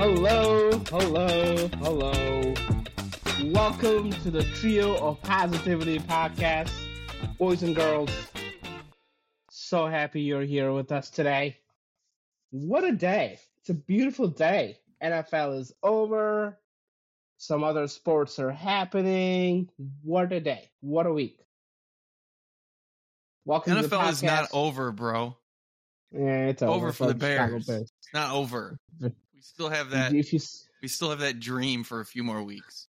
Hello, hello, hello. Welcome to the Trio of Positivity podcast, boys and girls. So happy you're here with us today. What a day! It's a beautiful day. NFL is over. Some other sports are happening. What a day. What a week. Welcome to the NFL is not over, bro. Yeah, it's over, Over for the Chicago Bears. It's not over. We still have that. If you We still have that dream for a few more weeks.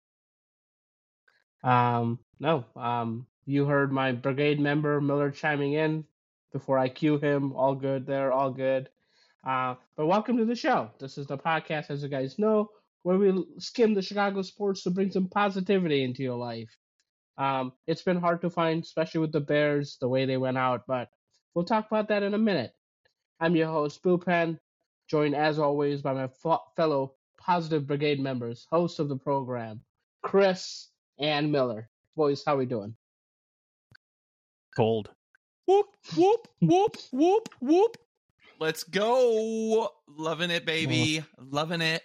Um, no. Um, you heard my brigade member Miller chiming in before I cue him. All good there, all good. Uh, but welcome to the show. This is the podcast, as you guys know, where we skim the Chicago sports to bring some positivity into your life. Um, it's been hard to find, especially with the Bears, the way they went out, but we'll talk about that in a minute. I'm your host, Boo Pen, joined as always by my fo- fellow Positive Brigade members, host of the program, Chris and Miller. Boys, how we doing? Cold. Whoop whoop whoop whoop whoop. Let's go. Loving it, baby. Loving it.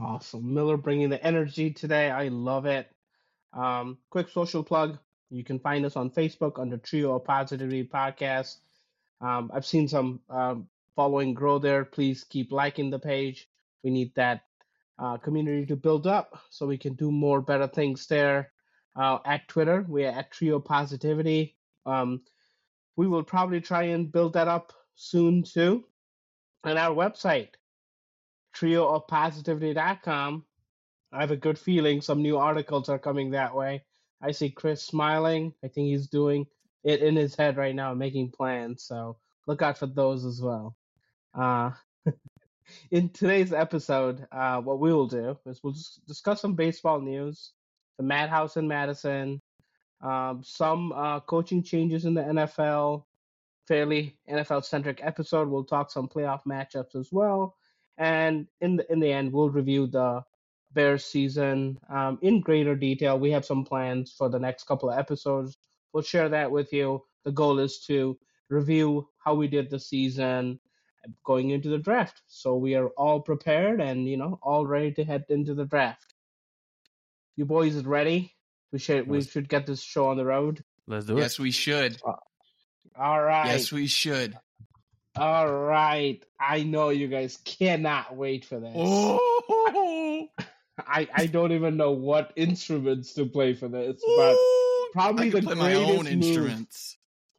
Awesome. Miller bringing the energy today. I love it. Um, quick social plug. You can find us on Facebook under Trio of Positivity Podcast. Um, I've seen some um, following grow there. Please keep liking the page. We need that uh, community to build up so we can do more better things there. Uh, at Twitter, we are at Trio Positivity. Um, we will probably try and build that up soon too. And our website, trioofpositivity.com. I have a good feeling some new articles are coming that way. I see Chris smiling. I think he's doing it in his head right now, making plans. So look out for those as well. Uh, in today's episode, uh, what we will do is we'll just discuss some baseball news, the Madhouse in Madison, um, some uh, coaching changes in the NFL, fairly NFL centric episode. We'll talk some playoff matchups as well, and in the in the end, we'll review the Bears season um, in greater detail. We have some plans for the next couple of episodes. We'll share that with you. The goal is to review how we did the season going into the draft. So we are all prepared and you know all ready to head into the draft. You boys is ready? We should we should get this show on the road. Let's do it. Yes, we should. All right. Yes, we should. All right. I know you guys cannot wait for this. Oh, I, I don't even know what instruments to play for this, but probably I can the play my own greatest move. instruments.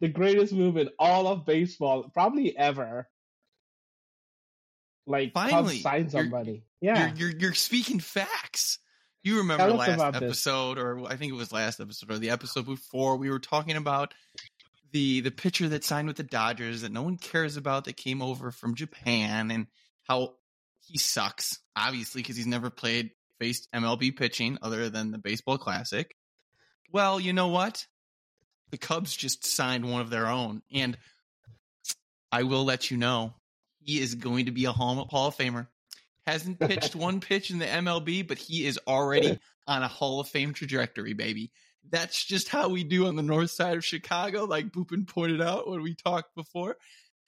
the greatest move in all of baseball, probably ever. Like Finally, sign you're- somebody. Yeah. You're, you're you're speaking facts. You remember last about this. episode, or I think it was last episode, or the episode before, we were talking about the the pitcher that signed with the Dodgers that no one cares about that came over from Japan and how he sucks, obviously, because he's never played faced MLB pitching other than the baseball classic. Well, you know what? The Cubs just signed one of their own, and I will let you know he is going to be a Hall, Hall of Famer. Hasn't pitched one pitch in the MLB, but he is already on a Hall of Fame trajectory, baby. That's just how we do on the north side of Chicago, like Boopin pointed out when we talked before.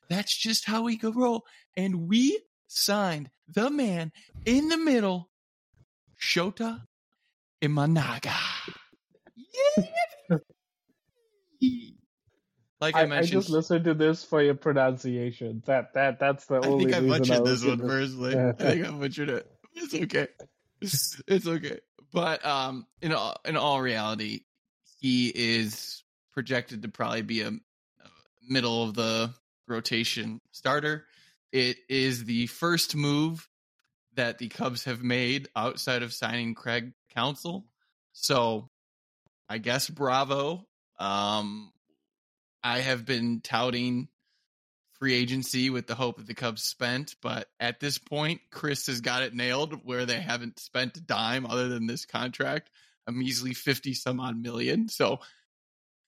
That's just how we go roll. And we signed the man in the middle, Shota Imanaga. Yeah. Like I, I, I just listened to this for your pronunciation. That that that's the I only think I reason butchered was this one personally. I think I butchered it. It's okay. It's okay. But um, in all in all reality, he is projected to probably be a, middle of the rotation starter. It is the first move that the Cubs have made outside of signing Craig Counsell. So, I guess bravo. Um, I have been touting free agency with the hope that the Cubs spent, but at this point, Chris has got it nailed where they haven't spent a dime other than this contract, a measly 50 some odd million. So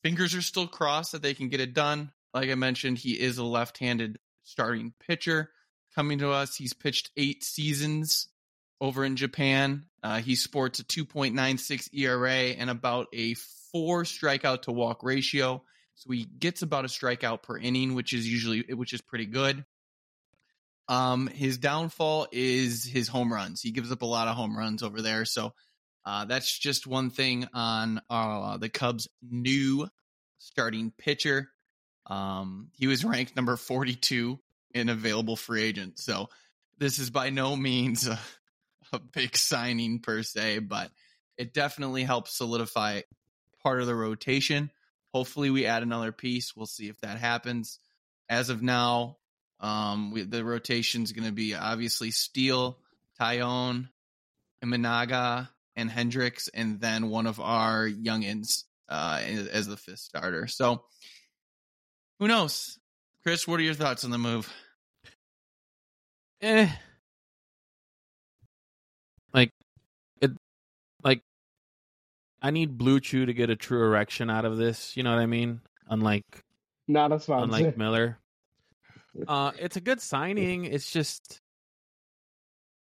fingers are still crossed that they can get it done. Like I mentioned, he is a left handed starting pitcher coming to us. He's pitched eight seasons over in Japan. Uh, he sports a 2.96 ERA and about a four strikeout to walk ratio. So he gets about a strikeout per inning, which is usually which is pretty good. Um, his downfall is his home runs. He gives up a lot of home runs over there. So uh, that's just one thing on uh, the Cubs' new starting pitcher. Um, he was ranked number 42 in available free agent. So this is by no means a, a big signing per se, but it definitely helps solidify part of the rotation. Hopefully, we add another piece. We'll see if that happens. As of now, um, we, the rotation is going to be obviously Steele, Taillon, Imanaga, and Hendricks, and then one of our youngins uh, as the fifth starter. So, who knows? Chris, what are your thoughts on the move? Eh. Like it like I need BlueChew to get a true erection out of this, you know what I mean? Unlike Not a sponsor. unlike Miller. Uh it's a good signing. It's just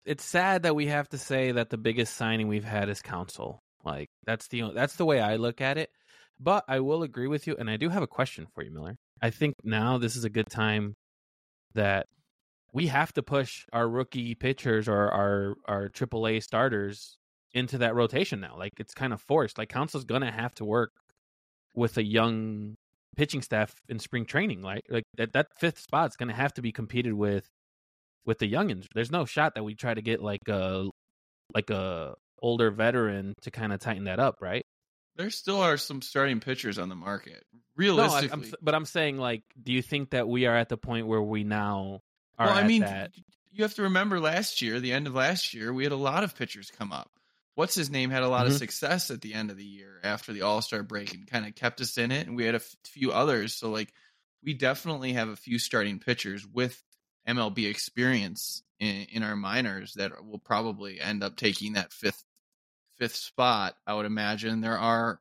it's sad that we have to say that the biggest signing we've had is Counsell. Like that's the that's the way I look at it. But I will agree with you and I do have a question for you, Miller. I think now this is a good time that we have to push our rookie pitchers or our our AAA starters into that rotation now. Like it's kind of forced. Like Counsell's gonna have to work with a young pitching staff in spring training. Like like that that fifth spot's gonna have to be competed with with the youngins. There's no shot that we try to get like a like a older veteran to kind of tighten that up, right? There still are some starting pitchers on the market. No, Realistically, I, I'm, but I'm saying like, do you think that we are at the point where we now are well, I mean, that? you have to remember last year, the end of last year, we had a lot of pitchers come up. What's his name had a lot of Mhm. success at the end of the year after the All Star break and kind of kept us in it. And we had a f- few others. So, like, we definitely have a few starting pitchers with MLB experience in, in our minors that will probably end up taking that fifth fifth spot. I would imagine there are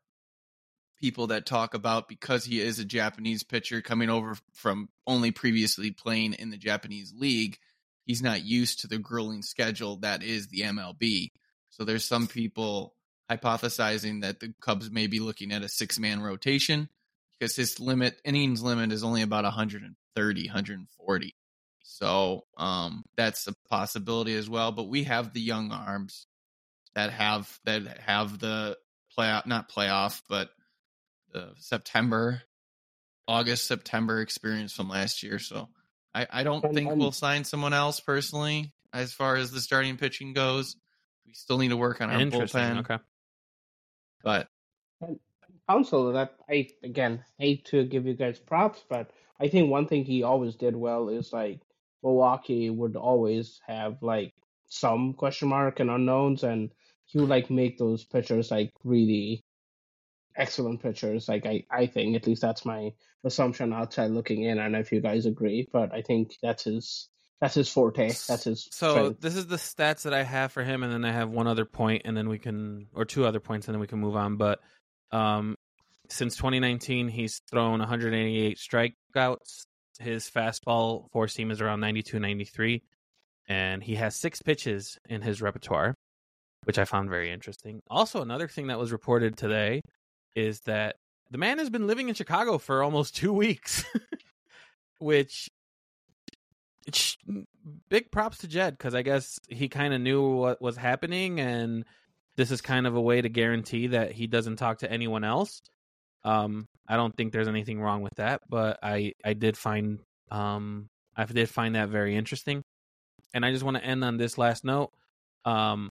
people that talk about because he is a Japanese pitcher coming over from only previously playing in the Japanese league, he's not used to the grueling schedule that is the MLB. So there's some people hypothesizing that the Cubs may be looking at a six man rotation because his limit innings limit is only about 130, 140. So um, that's a possibility as well. But we have the young arms that have that have the playoff, not playoff, but the September, August, September experience from last year. So I, I don't And- think and- we'll sign someone else personally as far as the starting pitching goes. We still need to work on our Interesting. bullpen, Okay. but Counsell that I again hate to give you guys props, but I think one thing he always did well is like Milwaukee would always have like some question mark and unknowns, and he would like make those pitchers like really excellent pitchers. Like I, I think at least that's my assumption outside looking in. I don't know if you guys agree, but I think that's his that's his forte. That's his So strength. this is the stats that I have for him, and then I have one other point, and then we can, or two other points, and then we can move on. But um, since 2019, he's thrown 188 strikeouts. His fastball four seam is around 92, 93, and he has six pitches in his repertoire, which I found very interesting. Also, another thing that was reported today is that the man has been living in Chicago for almost two weeks, which mm, big props to Jed because I guess he kind of knew what was happening, and this is kind of a way to guarantee that he doesn't talk to anyone else. Um, I don't think there's anything wrong with that, but I I did find um I did find that very interesting, and I just want to end on this last note. Um,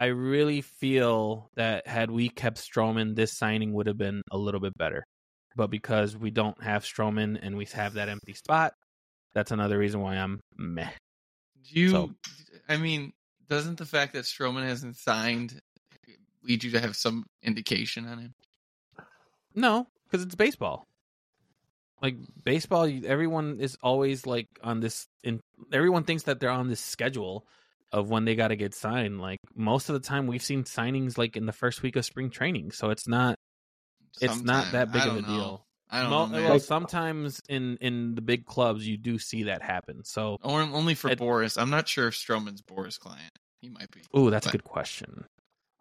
I really feel that had we kept Stroman, this signing would have been a little bit better. But because we don't have Stroman and we have that empty spot, that's another reason why I'm meh. do you, So- I mean, doesn't the fact that Stroman hasn't signed lead you to have some indication on him? No, because it's baseball. Like baseball, everyone is always like on this. In everyone thinks that they're on this schedule of when they got to get signed. Like most of the time, we've seen signings like in the first week of spring training, so it's not it's not that big of a know. deal. I don't Mo- know. man. well, sometimes in in the big clubs, you do see that happen. So Or only for It- Boras. I'm not sure if Stroman's Boras client. He might be. Ooh, that's a good question.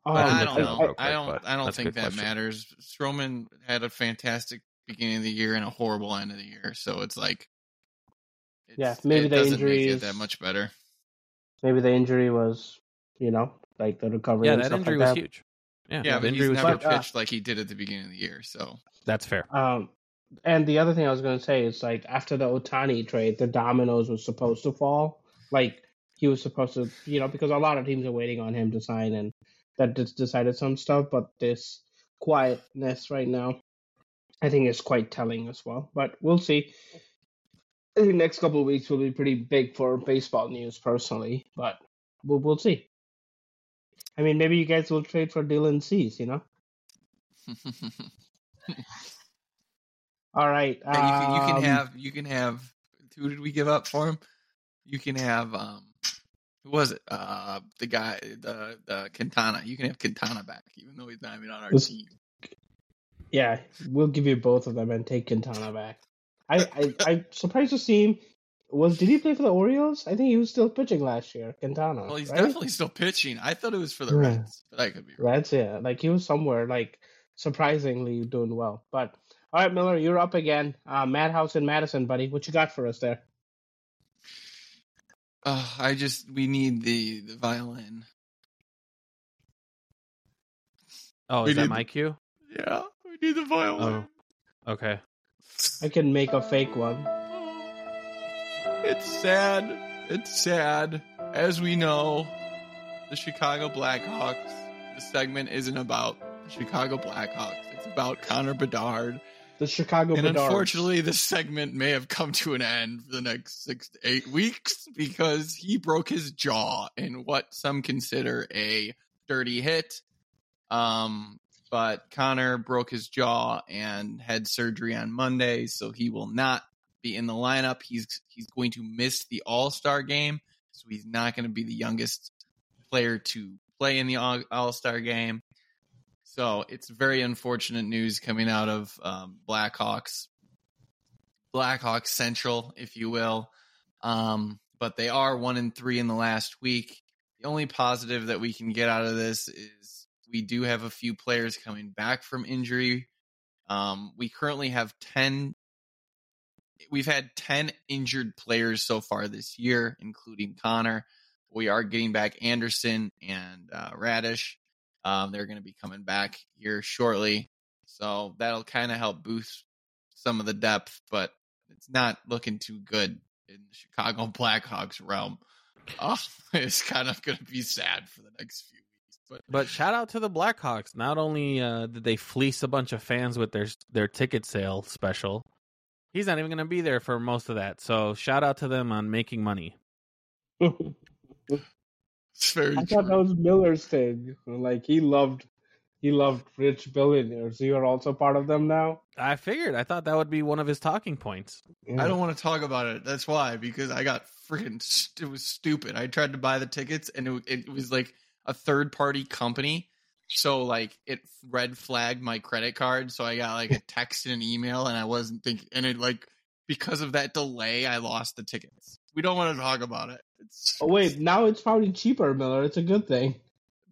Um, I don't know. up I don't. I don't think that question. matters. Stroman had a fantastic beginning of the year and a horrible end of the year, so it's like, it's, Yeah, maybe it the doesn't make it injuries- that much better. maybe the injury was, you know, like the recovery. Yeah, and that stuff injury like was that. huge. Yeah, Yeah, the but injury he's was never huge. But, uh, pitched like he did at the beginning of the year. So That's fair. Um, and the other thing I was going to say is like after the Ohtani trade, the dominoes was supposed to fall. Like he was supposed to, you know, because a lot of teams are waiting on him to sign, and that just decided some stuff. But this quietness right now, I think, is quite telling as well. But we'll see. I think next couple of weeks will be pretty big for baseball news, personally. But we'll we'll see. I mean, maybe you guys will trade for Dylan Cease, you know. All right. Yeah, you can, you um, can have you can have who did we give up for him? You can have um who was it? Uh the guy the the Quintana. You can have Quintana back, even though he's not even on our This- team. Yeah, we'll give you both of them and take Quintana back. I, I I'm surprised to see him. Was did he play for the Orioles? I think he was still pitching last year. Quintana. Well, he's right? definitely still pitching. I thought it was for the Yeah. Reds, but I could be wrong. Reds. Yeah, like he was somewhere like surprisingly doing well. But all right, Miller, you're up again. Uh, Madhouse in Madison, buddy. What you got for us there? Uh, I just we need the the violin. Oh, We is that my cue? Yeah, we need the violin. Okay. I can make a fake one. It's sad. It's sad. As we know, the Chicago Blackhawks. The segment isn't about the Chicago Blackhawks. It's about Connor Bedard. The Chicago and Bedards. unfortunately, this segment may have come to an end for the next six to eight weeks because he broke his jaw in what some consider a dirty hit. Um, but Connor broke his jaw and had surgery on Monday, so he will not be in the lineup. He's he's going to miss the All Star game, so he's not going to be the youngest player to play in the All Star game. So it's very unfortunate news coming out of um, Blackhawks, Blackhawks Central, if you will. Um, but they are one and three in the last week. The only positive that we can get out of this is we do have a few players coming back from injury. Um, we currently have 10 we've had 10 injured players so far this year including connor we are getting back anderson and uh, Raddysh um, they're going to be coming back here shortly so that'll kind of help boost some of the depth but it's not looking too good in the chicago blackhawks realm oh, it's kind of going to be sad for the next few weeks but But shout out to the Blackhawks. Not only uh, did they fleece a bunch of fans with their their ticket sale special, he's not even going to be there for most of that. So shout out to them on making money. it's very I thought that was Miller's thing. Like he loved, he loved rich billionaires. You're also part of them now. I figured. I thought that would be one of his talking points. I don't want to talk about it. That's why because I got freaking. St- it was stupid. I tried to buy the tickets and it, it was like a third party company. So like it red flagged my credit card. So I got like a text and an email, and I wasn't thinking. And it like because of that delay, I lost the tickets. We don't want to talk about it. It's Oh wait, now it's probably cheaper, Miller. It's a good thing.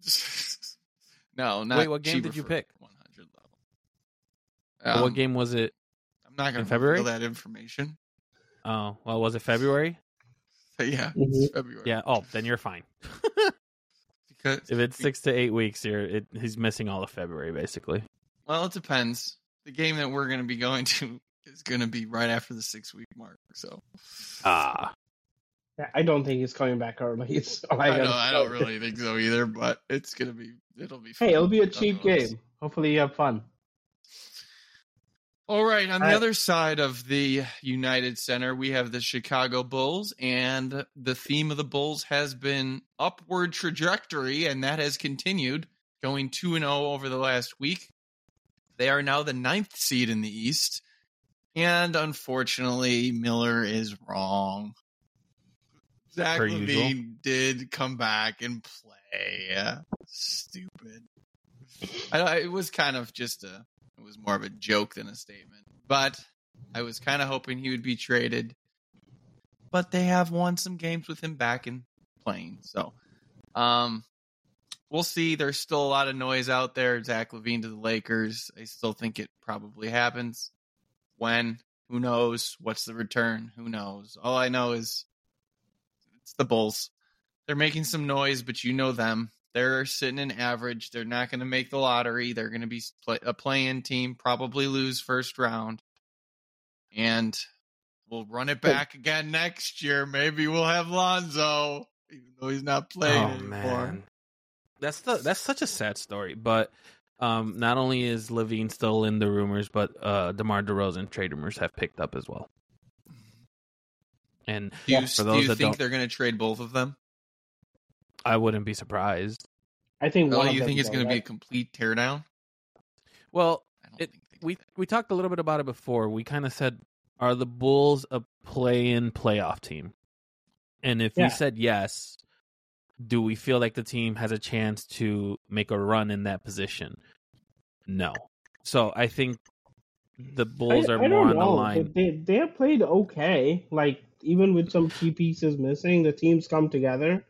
no, not. Wait, what game did you pick? 100 level. what Um, game was it? I'm not going to February? reveal that information. Oh, well, was it February? But yeah, Mhm. it's February. Yeah. Oh, then you're fine. because If it's six to eight weeks, you're it, he's missing all of February basically. Well, it depends. The game that we're going to be going to is going to be right after the six week mark. So Ah, Yeah, I don't think he's coming back early. All I, I, don't, I don't really think so either, but it's going to be, it'll be Hey, it'll be a cheap game. Hopefully, you have fun. All right. On the right. other side of the United Center, we have the Chicago Bulls, and the theme of the Bulls has been upward trajectory, and that has continued, going 2 0 over the last week. They are now the ninth seed in the East, and unfortunately, Miller is wrong. Zach Per usual. Did come back and play. Stupid. I, it was kind of just a it was more of a joke than a statement. But I was kind of hoping he would be traded. But they have won some games with him back and playing. So Um, we'll see. There's still a lot of noise out there. Zach LaVine to the Lakers. I still think it probably happens. When? Who knows? What's the return? Who knows? All I know is it's the Bulls. They're making some noise, but you know them. They're sitting in average. They're not going to make the lottery. They're going to be play- a play-in team, probably lose first round, and we'll run it back again next year. Maybe we'll have Lonzo, even though he's not playing oh anymore. man, that's the that's such a sad story. But um, not only is LaVine still in the rumors, but uh, DeMar DeRozan trade rumors have picked up as well. And Do you, for do you that think they're going to trade both of them? I wouldn't be surprised. I think. Well, one do of you them think it's going to be a right? complete teardown? Well, It- we we talked a little bit about it before. We kind of said, are the Bulls a play-in playoff team? And if Yeah. we said yes, do we feel like the team has a chance to make a run in that position? No. So I think the Bulls I, are I more don't on the line. They, they they have played okay. Like even with some key pieces missing, the team's come together.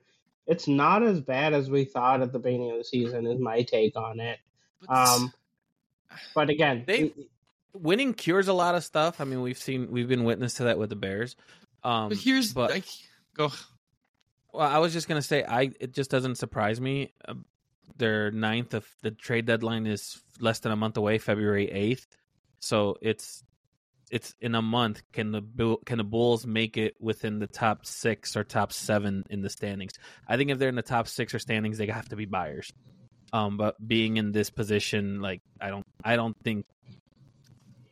It's not as bad as we thought at the beginning of the season. Is my take on it. But Um, But again, They- it- Winning cures a lot of stuff. I mean, we've seen we've been witness to that with the Bears. Um, but here's but like go. Well, I was just gonna say, I it just doesn't surprise me. Uh, their ninth of the trade deadline is less than a month away, February eighth. So it's it's in a month. Can the Bull- can the Bulls make it within the top six or top seven in the standings? I think if they're in the top six or standings, they have to be buyers. Um, but being in this position, like I don't, I don't think,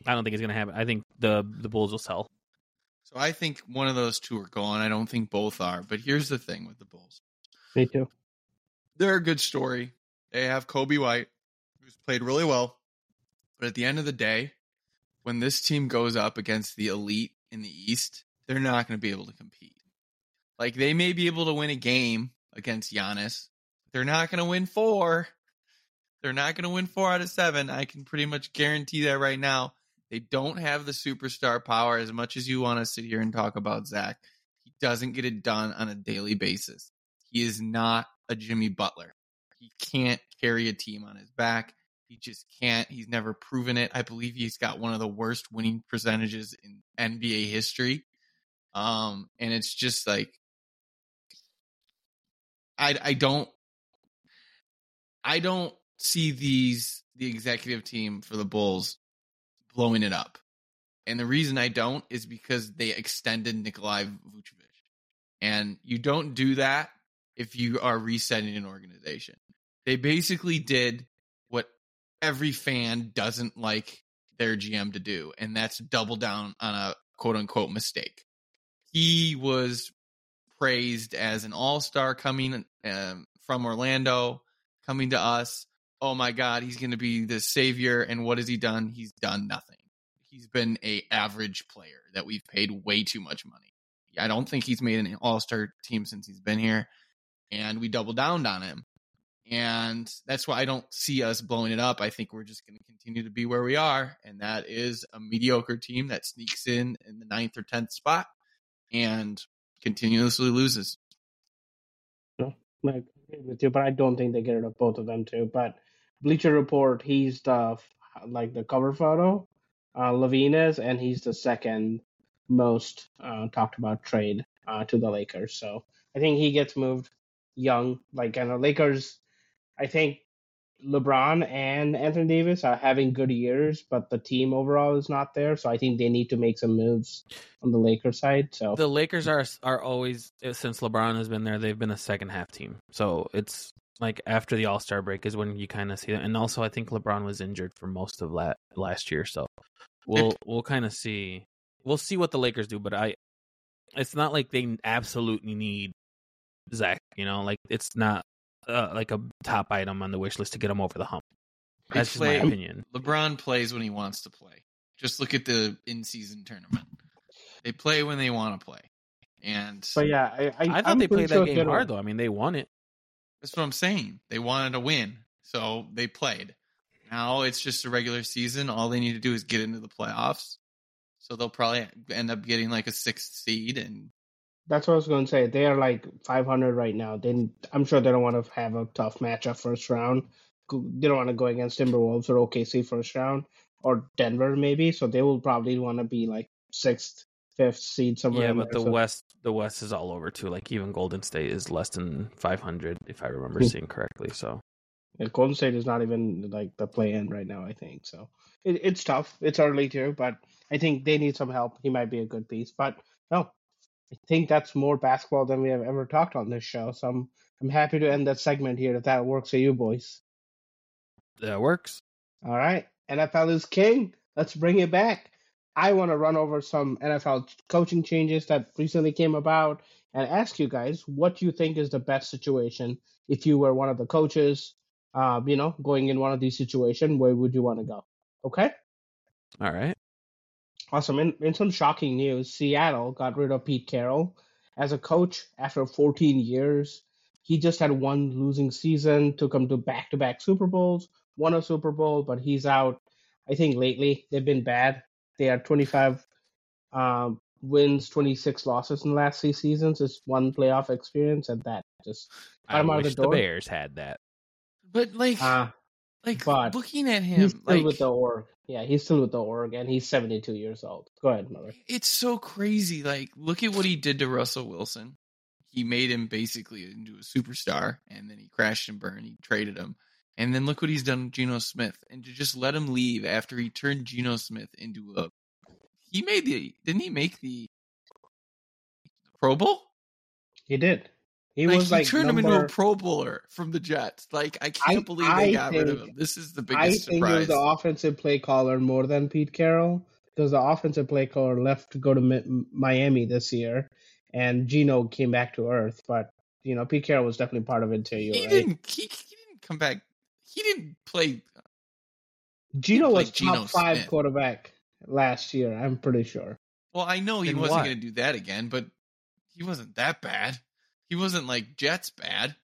I don't think it's gonna happen. I think the the Bulls will sell. So I think one of those two are gone. I don't think both are. But here's the thing with the Bulls. me too. They're a good story. They have Coby White, who's played really well. But at the end of the day, when this team goes up against the elite in the East, they're not going to be able to compete. Like they may be able to win a game against Giannis. They're not going to win four. They're not going to win four out of seven. I can pretty much guarantee that right now. They don't have the superstar power as much as you want to sit here and talk about Zach. He doesn't get it done on a daily basis. He is not a Jimmy Butler. He can't carry a team on his back. He just can't. He's never proven it. I believe he's got one of the worst winning percentages in NBA history. Um, and it's just like I I don't I don't see these the executive team for the Bulls blowing it up. And the reason I don't is because they extended Nikolai Vucevic. And you don't do that if you are resetting an organization. They basically did every fan doesn't like their GM to do, and that's double down on a quote unquote mistake. He was praised as an all star coming um, from Orlando, coming to us. Oh my God, he's going to be the savior. And what has he done? He's done nothing. He's been a average player that we've paid way too much money. I don't think he's made an all star team since he's been here, and we doubled down on him. And that's why I don't see us blowing it up. I think we're just going to continue to be where we are, and that is a mediocre team that sneaks in in the ninth or tenth spot and continuously loses. No, I agree with you, but I don't think they get rid of both of them too. But Bleacher Report, he's the like the cover photo. Uh, LaVine is, and he's the second most uh, talked about trade uh, to the Lakers. So I think he gets moved young. Like and the Lakers, I think LeBron and Anthony Davis are having good years, but the team overall is not there. So I think they need to make some moves on the Lakers side. So The Lakers are are always since LeBron has been there, they've been a second half team. So it's like after the All Star break is when you kind of see them. And also, I think LeBron was injured for most of la- last year, so we'll we'll kind of see we'll see what the Lakers do. But I, it's not like they absolutely need Zach. You know, like it's not uh, like a top item on the wish list to get him over the hump. That's just my opinion. LeBron plays when he wants to play. Just look at the in season tournament. They play when they want to play. And but yeah, I I, I thought I'm they played sure that game hard though. I mean, they won it. that's what I'm saying. They wanted to win. So they played. Now it's just a regular season. All they need to do is get into the playoffs. So they'll probably end up getting like a sixth seed and That's what I was going to say. They are like 500 right now. They, I'm sure they don't want to have a tough matchup first round. They don't want to go against Timberwolves or OKC first round or Denver maybe. So they will probably want to be like sixth, fifth seed somewhere. Yeah, in but there. the So- West, the West is all over too. Like even Golden State is less than 500, if I remember Hmm. seeing correctly. So Yeah, Golden State is not even like the play in right now. I think so. It, it's tough. It's early too, but I think they need some help. He might be a good piece. But no, I think that's more basketball than we have ever talked on this show. So I'm I'm happy to end that segment here if that works for you boys. that works. All right, NFL is king. Let's bring it back. I want to run over some NFL coaching changes that recently came about and ask you guys what you think is the best situation if you were one of the coaches. Um, you know, going in one of these situations, where would you want to go? Okay. All right. Awesome. In, in some shocking news, Seattle got rid of Pete Carroll as a coach after 14 years. He just had one losing season, took him to back to back Super Bowls, won a Super Bowl, but he's out. I think lately they've been bad. They are 25 um, wins, 26 losses in the last three seasons. It's one playoff experience, and that just I I'm out of wish the the door. Bears had that. But like, uh, like but looking at he's him, still like with the org. Yeah, he's still with the org, and he's 72 years old. Go ahead, mother. it's so crazy. Like, look at what he did to Russell Wilson. He made him basically into a superstar, and then he crashed and burned. He traded him, and then look what he's done with Geno Smith, and to just let him leave after he turned Geno Smith into a. He made the didn't he make the Pro Bowl? He did. He like, was he like turned him into a Pro Bowler from the Jets. Like I can't I- believe they I got rid of him. This is the biggest I biggest think it was the offensive play caller more than Pete Carroll because the offensive play caller left to go to Miami this year, and Geno came back to Earth. But you know, Pete Carroll was definitely part of it too. he You're right. didn't. He, he didn't come back. He didn't play. Geno play was Geno top five Smith. quarterback last year. I'm pretty sure. Well, I know he Then wasn't going to do that again, but he wasn't that bad. He wasn't like Jets bad.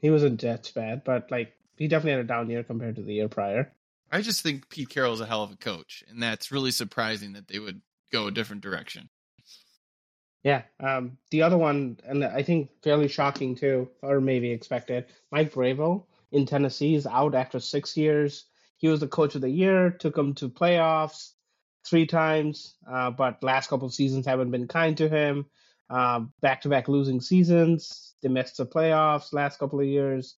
He wasn't Jets bad, but like he definitely had a down year compared to the year prior. I just think Pete Carroll's a hell of a coach, and that's really surprising that they would go a different direction. Yeah. Um, the other one, and I think fairly shocking too, or maybe expected, Mike Vrabel in Tennessee is out after six years. He was the coach of the year, took him to playoffs three times, uh, but last couple of seasons haven't been kind to him. Back to back losing seasons. They missed the playoffs last couple of years.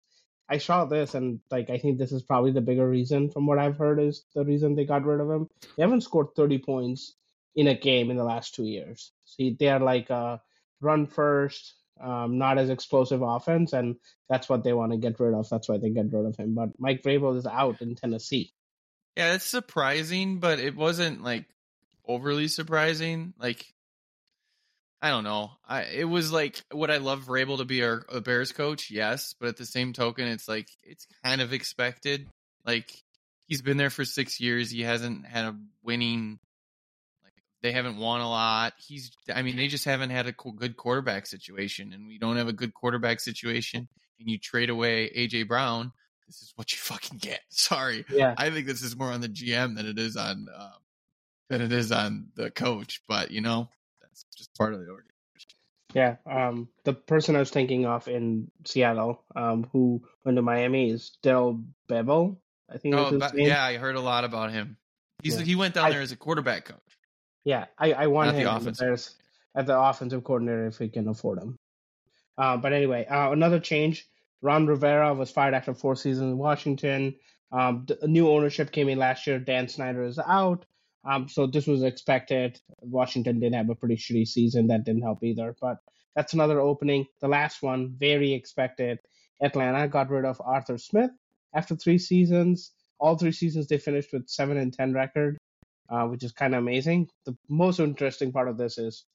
I saw this and like I think this is probably the bigger reason from what I've heard is the reason they got rid of him. They haven't scored 30 points in a game in the last two years. See, they are like a run first, um, not as explosive offense, and that's what they want to get rid of. That's why they get rid of him. But Mike Vrabel is out in Tennessee. Yeah, it's surprising, but it wasn't like overly surprising. Like I don't know. I it was like would I love Vrabel to be our a Bears coach? Yes, but at the same token, it's like it's kind of expected. Like he's been there for six years. He hasn't had a winning. Like they haven't won a lot. He's. I mean, they just haven't had a good quarterback situation, and we don't have a good quarterback situation. And you trade away AJ Brown. This is what you fucking get. Sorry. Yeah, I think this is more on the GM than it is on um, than it is on the coach. But you know, just part of the organization. yeah. Um, the person I was thinking of in Seattle, um, who went to Miami is Darrell Bevell. I think Oh, his but, name. yeah, I heard a lot about him. He's Yeah. he went down I- there as a quarterback coach. Yeah, I, I want Not him the offensive at the offensive coordinator if we can afford him. Uh, but anyway, uh, another change. Ron Rivera was fired after four seasons in Washington. Um, the new ownership came in last year. Dan Snyder is out. Um, so this was expected. Washington didn't have a pretty shitty season. That didn't help either. But that's another opening. The last one, very expected. Atlanta got rid of Arthur Smith after three seasons. All three seasons they finished with seven and ten record uh, which is kind of amazing. The most interesting part of this is,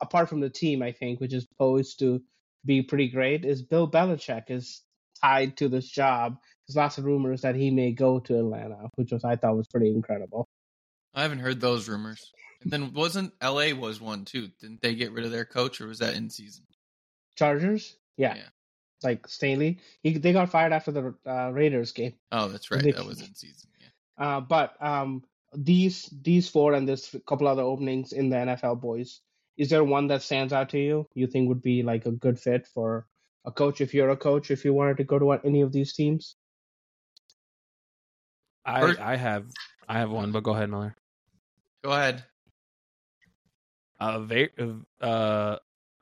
apart from the team, I think, which is posed to be pretty great, is Bill Belichick is tied to this job. There's lots of rumors that he may go to Atlanta, which was I thought was pretty incredible. I haven't heard those rumors. And then wasn't LA was one too? Didn't they get rid of their coach, or was that in season? Chargers, yeah, Yeah. like Staley, he they got fired after the uh, Raiders game. Oh, that's right. They- That was in season. Yeah. Uh, but um, these these four and there's a couple other openings in the NFL boys is there one that stands out to you? You think would be like a good fit for a coach if you're a coach if you wanted to go to any of these teams? I I have I have one, but go ahead, Miller. Go ahead. Uh, uh,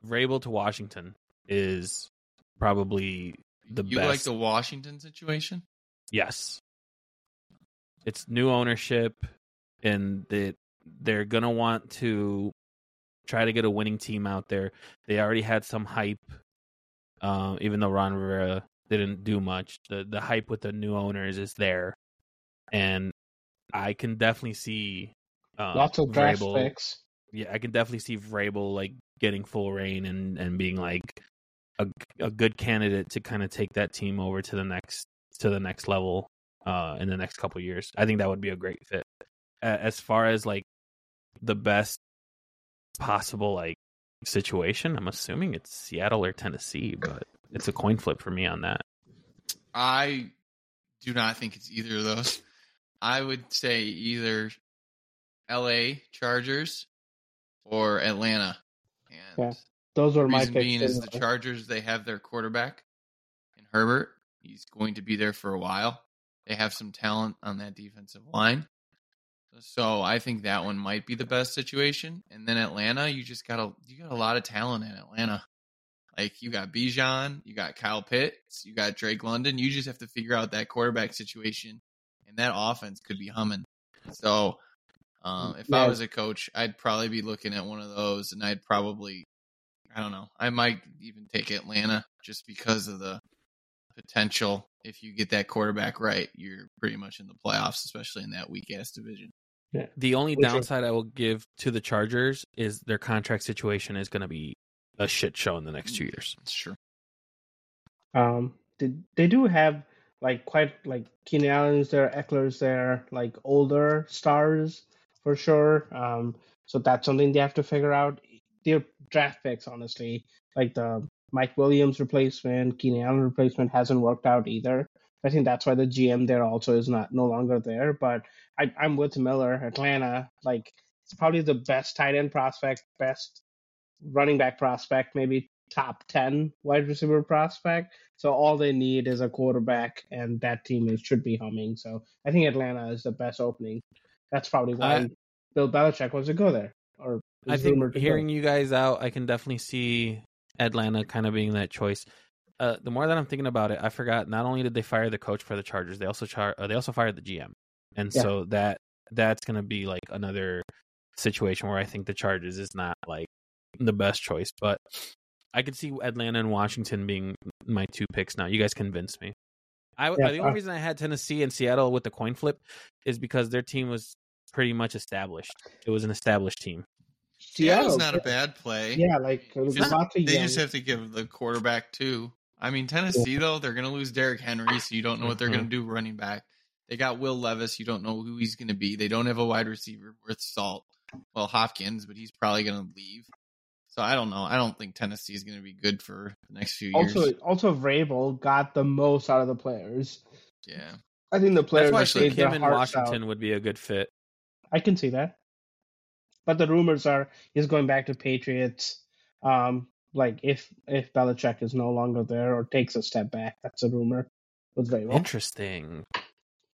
Vrabel to Washington is probably the best. You best. like the Washington situation? Yes. It's new ownership and that they're going to want to try to get a winning team out there. They already had some hype um even though Ron Rivera didn't do much. The the hype with the new owners is there. And I can definitely see uh, Lots of draft Vrabel- picks. yeah, I can definitely see Vrabel like getting full reign and and being like a a good candidate to kind of take that team over to the next to the next level uh in the next couple years. I think that would be a great fit. As far as like the best possible like situation, I'm assuming it's Seattle or Tennessee, but it's a coin flip for me on that. I do not think it's either of those. I would say either L.A. Chargers or Atlanta. And Yeah, Those were my picks. being is the. Chargers. They have their quarterback in Herbert. He's going to be there for a while. They have some talent on that defensive line. So I think that one might be the best situation. And then Atlanta, you just got a you got a lot of talent in Atlanta. Like you got Bijan, you got Kyle Pitts, you got Drake London. You just have to figure out that quarterback situation, and that offense could be humming. So, um, if I was a coach, I'd probably be looking at one of those, and I'd probably, I don't know, I might even take Atlanta just because of the potential. If you get that quarterback right, you're pretty much in the playoffs, especially in that weak ass division. The only Which are- downside I will give to the Chargers is their contract situation is going to be a shit show in the next two years. Sure. Um, they, they do have like quite like Keenan Allen's there, Ekeler's there, like older stars for sure. Um, so that's something they have to figure out. Their draft picks, honestly, like the Mike Williams replacement, Keenan Allen replacement hasn't worked out either. I think that's why the GM there also is not no longer there. But I, I'm with Miller, Atlanta. Like it's probably the best tight end prospect, best running back prospect, maybe top 10 wide receiver prospect. So all they need is a quarterback, and that team is, should be humming. So I think Atlanta is the best opening. That's probably why I- Bill Belichick wants to go there. Or I think hearing you guys out, I can definitely see Atlanta kind of being that choice. Uh, the more that I'm thinking about it, I forgot. Not only did they fire the coach for the Chargers, they also char- uh, they also fired the GM, and Yeah. so that that's going to be like another situation where I think the Chargers is not like the best choice. But I could see Atlanta and Washington being my two picks now. You guys convinced me. I Yeah, the only uh, reason I had Tennessee and Seattle with the coin flip is because their team was pretty much established. It was an established team. Seattle's Seattle, not a bad play. Yeah, like there's Just- They young. just have to give the quarterback too. I mean, Tennessee though they're going to lose Derrick Henry, so you don't know what they're Mhm. going to do running back. They got Will Levis, you don't know who he's going to be. They don't have a wide receiver worth salt. Well, Hopkins, but he's probably going to leave. So I don't know. I don't think Tennessee is going to be good for the next few years. also, also Vrabel got the most out of the players. yeah, I think the players That's why I think played him in hearts out. Washington would be a good fit. I can see that. But the rumors are he's going back to Patriots. Um, like if if Belichick is no longer there or takes a step back, that's a rumor with Vrabel Interesting.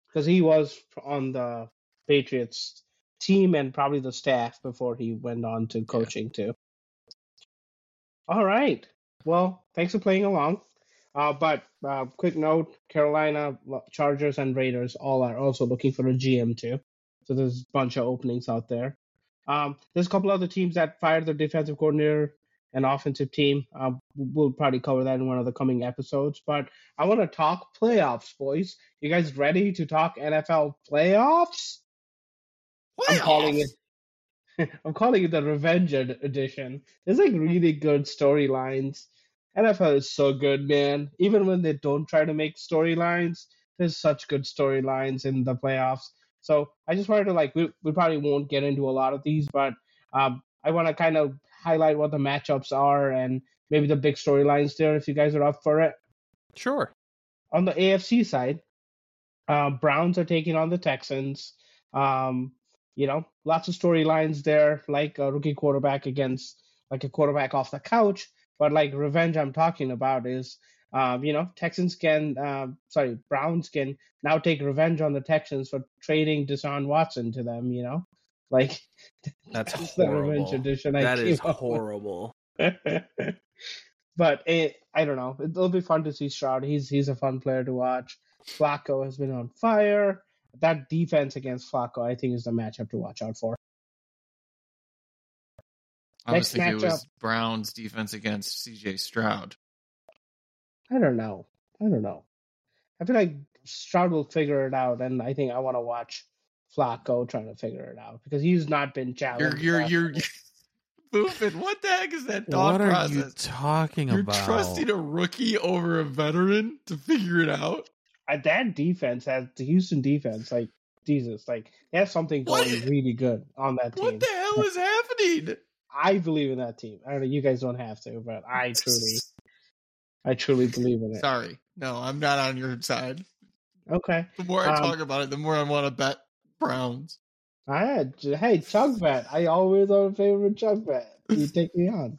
because he was on the Patriots team and probably the staff before he went on to coaching too. All right. Well, thanks for playing along. Uh, but uh, quick note: Carolina Chargers and Raiders all are also looking for a GM too. So there's a bunch of openings out there. Um, there's a couple other teams that fired their defensive coordinator and offensive team. Uh, we'll probably cover that in one of the coming episodes. But I want to talk playoffs, boys. You guys ready to talk NFL playoffs? I'm calling it. I'm calling it the Revenge Edition. There's like really good storylines. NFL is so good, man. Even when they don't try to make storylines, there's such good storylines in the playoffs. So I just wanted to like we, we probably won't get into a lot of these, but um, I want to kind of highlight what the matchups are and maybe the big storylines there if you guys are up for it. Sure. On the AFC side, uh, Browns are taking on the Texans. Um, you know, lots of storylines there, like a rookie quarterback against like a quarterback off the couch. But like revenge, I'm talking about is, um, you know, Texans can, um, sorry, Browns can now take revenge on the Texans for trading Deshaun Watson to them. You know, like That's the revenge edition. I That is horrible. but it, I don't know. It'll be fun to see Stroud. He's he's a fun player to watch. Flacco has been on fire. That defense against Flacco, I think, is the matchup to watch out for. I was Next thinking it was Browns defense against CJ Stroud. I don't know. I don't know. I feel like Stroud will figure it out, and I think I want to watch Flacco trying to figure it out because he's not been challenged. You're challenged. you're you're year. moving. What the heck is that thought What are process? you talking about? You're trusting a rookie over a veteran to figure it out. Uh, that defense has the Houston defense. Like Jesus, like they have something What? going really good on that team. What the hell is happening? I believe in that team. I don't know. You guys don't have to, but I truly, I truly believe in it. Sorry, no, I'm not on your side. Okay. The more I Um, talk about it, the more I want to bet Browns. I had, hey, Chuck Bet. I always are a favorite Chuck Bet. You take me on.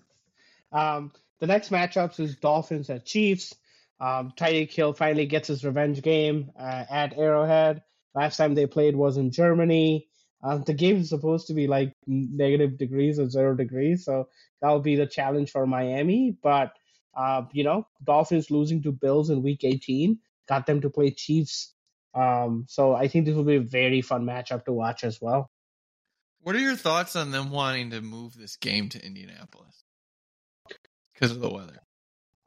Um, the next matchups is Dolphins at Chiefs. Um, Tyreek Hill finally gets his revenge game uh, at Arrowhead. Last time they played was in Germany. Um, the game is supposed to be like negative degrees or zero degrees, so that'll be the challenge for Miami. But uh, you know, Dolphins losing to Bills in Week 18 got them to play Chiefs. Um, so I think this will be a very fun matchup to watch as well. What are your thoughts on them wanting to move this game to Indianapolis because of the weather?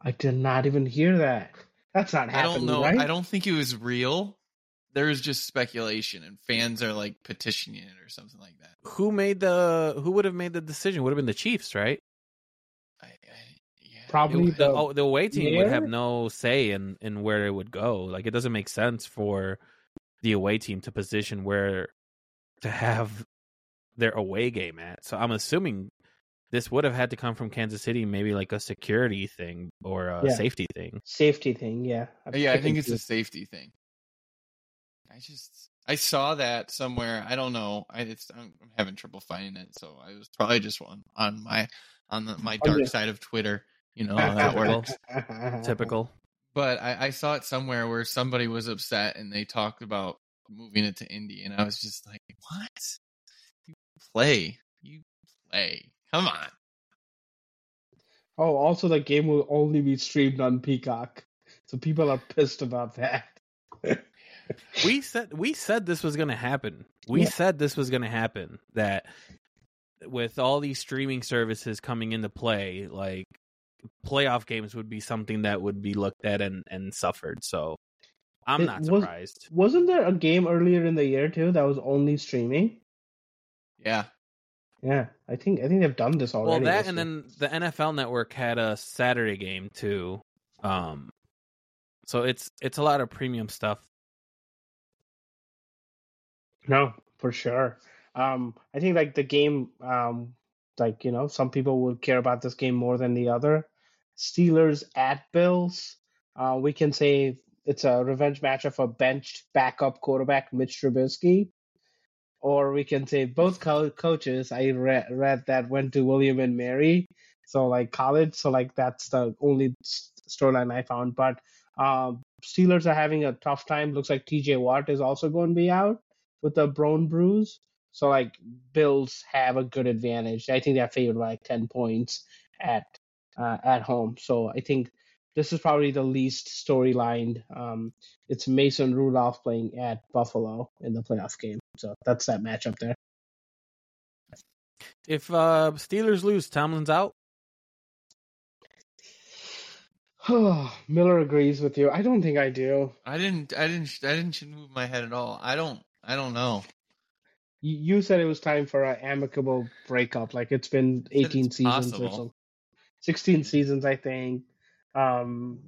I did not even hear that. That's not happening. I don't know. right? I don't think it was real. There is just speculation, and fans are like petitioning it or something like that. Who made the? Who would have made the decision? Would have been the Chiefs, right? I, I, yeah. Probably It- the, the, oh, the away team would have no say in in where it would go. Like it doesn't make sense for the away team to position where to have their away game at. So I'm assuming this would have had to come from Kansas City, maybe like a security thing or a Yeah. safety thing. safety thing. Yeah, yeah, I think it's a a safety thing. I just I saw that somewhere. I don't know. I it's I'm, I'm having trouble finding it, so I was probably just on on my on the, my Oh, dark yeah. side of Twitter. You know how that Typical. works. Typical. But I, I saw it somewhere where somebody was upset and they talked about moving it to Indy, and I was just like, "What? You play? You play? Come on!" Oh, also the game will only be streamed on Peacock, so people are pissed about that. we said we said this was going to happen. We Yeah. said this was going to happen. That with all these streaming services coming into play, like playoff games would be something that would be looked at and and suffered. So I'm It not surprised. Wasn't there a game earlier in the year too that was only streaming? Yeah, Yeah, I think I think they've done this already. Well, that and then the NFL Network had a Saturday game too. Um, so it's it's a lot of premium stuff. No, for sure. Um, I think like the game, um, like you know, some people would care about this game more than the other. Steelers at Bills. Uh, we can say it's a revenge match matchup for benched backup quarterback Mitch Trubisky, or we can say both co- coaches. I read read that went to William and Mary, so like college. So like that's the only storyline I found. But um, Steelers are having a tough time. Looks like T.J. Watt is also going to be out with the bone bruise. So like Bills have a good advantage. I think they're favored by like ten points at uh, at home. So I think this is probably the least storylined. Um, it's Mason Rudolph playing at Buffalo in the playoff game. So that's that matchup there. If uh Steelers lose, Tomlin's out. Miller agrees with you. I don't think I do. I didn't, I didn't, I didn't move my head at all. I don't, I don't know. You you said it was time for an amicable breakup. Like it's been Said it's 18 seasons possible. or so. 16 seasons, I think. Um,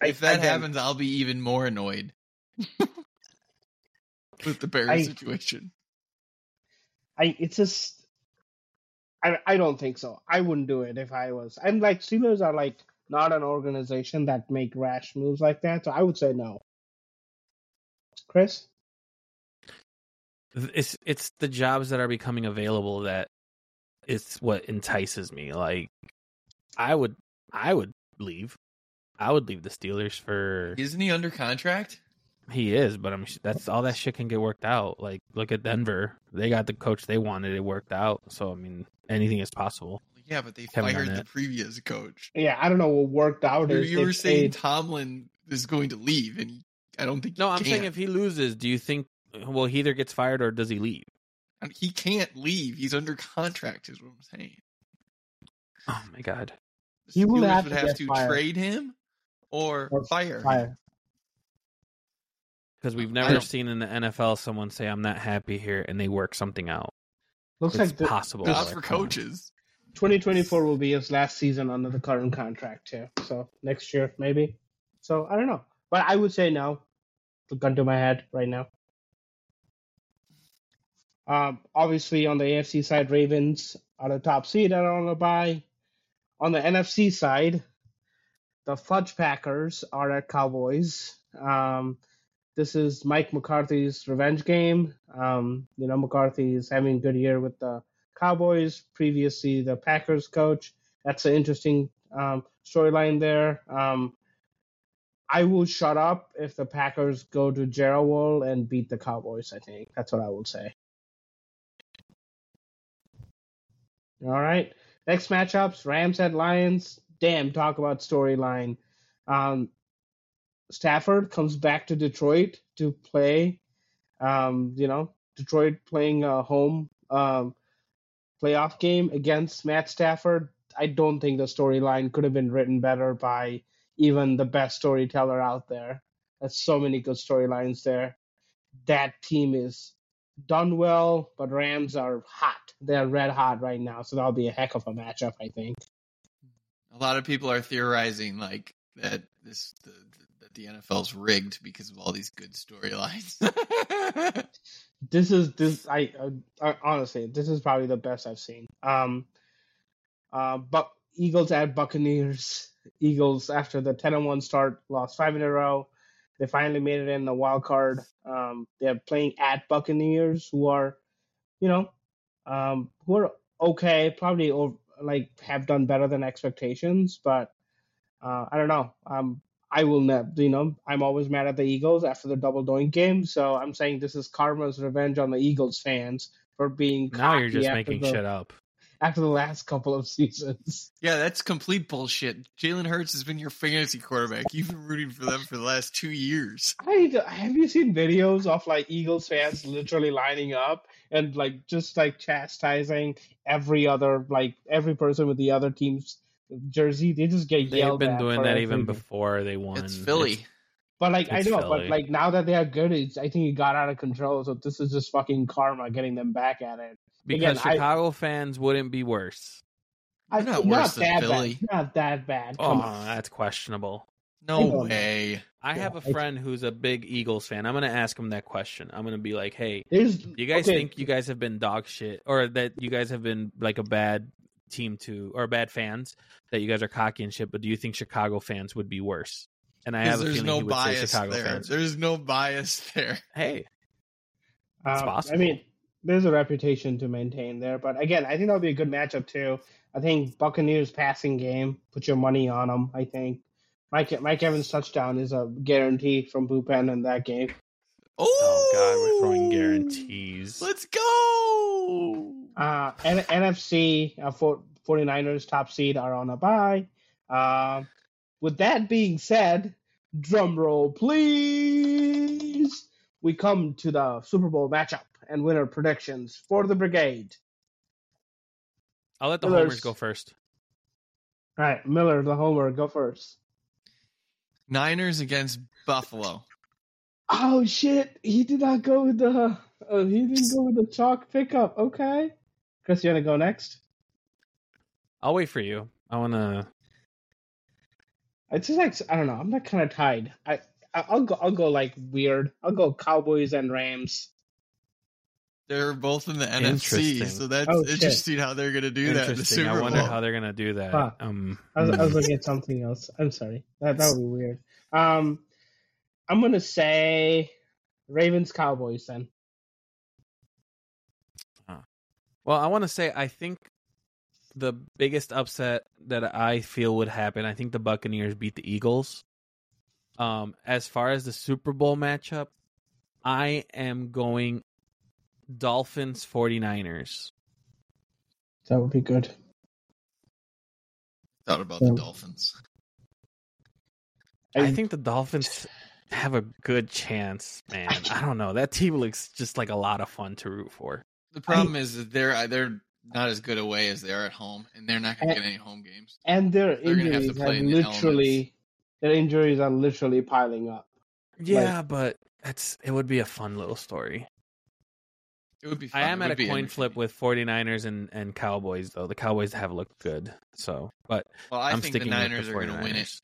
I- If that again, happens, I'll be even more annoyed with the Bears I- situation. I it's just I I don't think so. I wouldn't do it if I was. I'm like Steelers are like not an organization that make rash moves like that, so I would say no. Chris? It's it's the jobs that are becoming available that it's what entices me. Like I would I would leave. I would leave the Steelers for Isn't he under contract? he is, but I'm that's all that shit can get worked out. Like look at Denver. They got the coach they wanted, it worked out. So I mean anything is possible. Yeah, but they Kevin fired the previous coach. Yeah, I don't know what worked out. You, you were saying paid- Tomlin is going to leave, and I don't think. No, he I'm can. saying if he loses, do you think well he either gets fired or does he leave? I mean, he can't leave. He's under contract. Is what I'm saying. Oh my god. The He will Steelers have would to have get to fired. trade him or, Or fire. him. fire. Because we've never seen in the NFL someone say I'm not happy here and they work something out. Looks it's like the, possible. Not but for coaches. 2024 will be his last season under the current contract here. So next year maybe. So I don't know, but I would say no. The gun to my head right now. Um, obviously on the AFC side, Ravens are the top seed. I don't know buy. On the NFC side, the Fudge Packers are at Cowboys. Um, this is Mike McCarthy's revenge game. Um, you know, McCarthy is having a good year with the Cowboys, previously the Packers coach. That's an interesting um, storyline there. Um, I will shut up if the Packers go to Gerald and beat the Cowboys. I think that's what I will say. All right, next matchups: Rams at Lions. Damn, talk about storyline. Um, Stafford comes back to Detroit to play. Um, you know, Detroit playing a home um, playoff game against Matt Stafford. I don't think the storyline could have been written better by even the best storyteller out there. There's so many good storylines there. That team is done well, but Rams are hot. They're red hot right now, so that'll be a heck of a matchup, I think. A lot of people are theorizing like that this the, that the NFL's rigged because of all these good storylines. This is this I, uh, I honestly this is probably the best I've seen. Um, uh, but Eagles at Buccaneers. Eagles after the ten and one start lost five in a row. They finally made it in the wild card. Um, they're playing at Buccaneers, who are, you know, um, who are okay, probably over, like have done better than expectations, but uh, I don't know. Um, I will never, you know, I'm always mad at the Eagles after the double doink game, so I'm saying this is karma's revenge on the Eagles fans for being Now you're just making the, shit up. After the last couple of seasons. yeah, that's complete bullshit. Jalen Hurts has been your fantasy quarterback. You've been rooting for them for the last two years. I have you seen videos of like Eagles fans literally lining up and like just like chastising every other like every person with the other team's jersey? They just get yelled. They've been at doing that even everything. before they won. It's Philly. But like I know, Philly. but like now that they are good, it's, I think it got out of control. So this is just fucking karma getting them back at it. Because Again, I- Chicago fans wouldn't be worse. I, They're not worse than that Philly. bad. Not that bad. Oh, on. that's questionable. No I way. I Yeah, have a friend who's a big Eagles fan. I'm gonna ask him that question. I'm gonna be like, "Hey, There's, do you guys okay, think you guys have been dog shit, or that you guys have been like a bad team to, or bad fans that you guys are cocky and shit? But do you think Chicago fans would be worse?" And I have Because a feeling no he would say Chicago there. fans. There's no bias there. Hey, It's Um, possible. I mean, there's a reputation to maintain there, but again, I think that'll be a good matchup too. I think Buccaneers passing game, put your money on them. I think Mike Mike Evans touchdown is a guarantee from Bullpen in that game. oh god, we're throwing guarantees. Let's go. Uh, N- NFC uh, for 49ers top seed are on a bye. Uh, with that being said, drum roll please. We come to the Super Bowl matchup and winner predictions for the Brigade. I'll let the Others- homers go first. All right, Miller, the homer, go first. Niners against Buffalo. Oh shit! He did not go with the. Uh, he didn't go with the chalk pickup. Okay, Chris, you want to go next? I'll wait for you. I wanna. It's just like I don't know. I'm not kind of tied. I I- I'll go. I'll go like weird. I'll go Cowboys and Rams. They're both in the NFC, so that's Oh, interesting how they're going to do that in the Interesting. Super I Bowl. wonder how they're gonna do that. Fuck. Um, I was, I was hmm. looking at something else. I'm sorry. That that would be weird. Um, I'm gonna say Ravens Cowboys then. Well, I want to say I think the biggest upset that I feel would happen. I think the Buccaneers beat the Eagles. Um, as far as the Super Bowl matchup, I am going Dolphins 49ers. That would be good. Thought about Yeah. the Dolphins. I think the Dolphins have a good chance, man. I don't know. That team looks just like a lot of fun to root for. The problem is that they're uh, they're not as good away as they are at home, and they're not going to get any home games. and their They're gonna have to injuries play have in the literally their injuries are literally piling up. Yeah, but that's it would be a fun little story. It would be. Fun. I am It at a coin flip with 49ers and, and Cowboys though. The Cowboys have looked good. So, but Well, I I'm think the sticking with the Niners are going to win it. 49ers.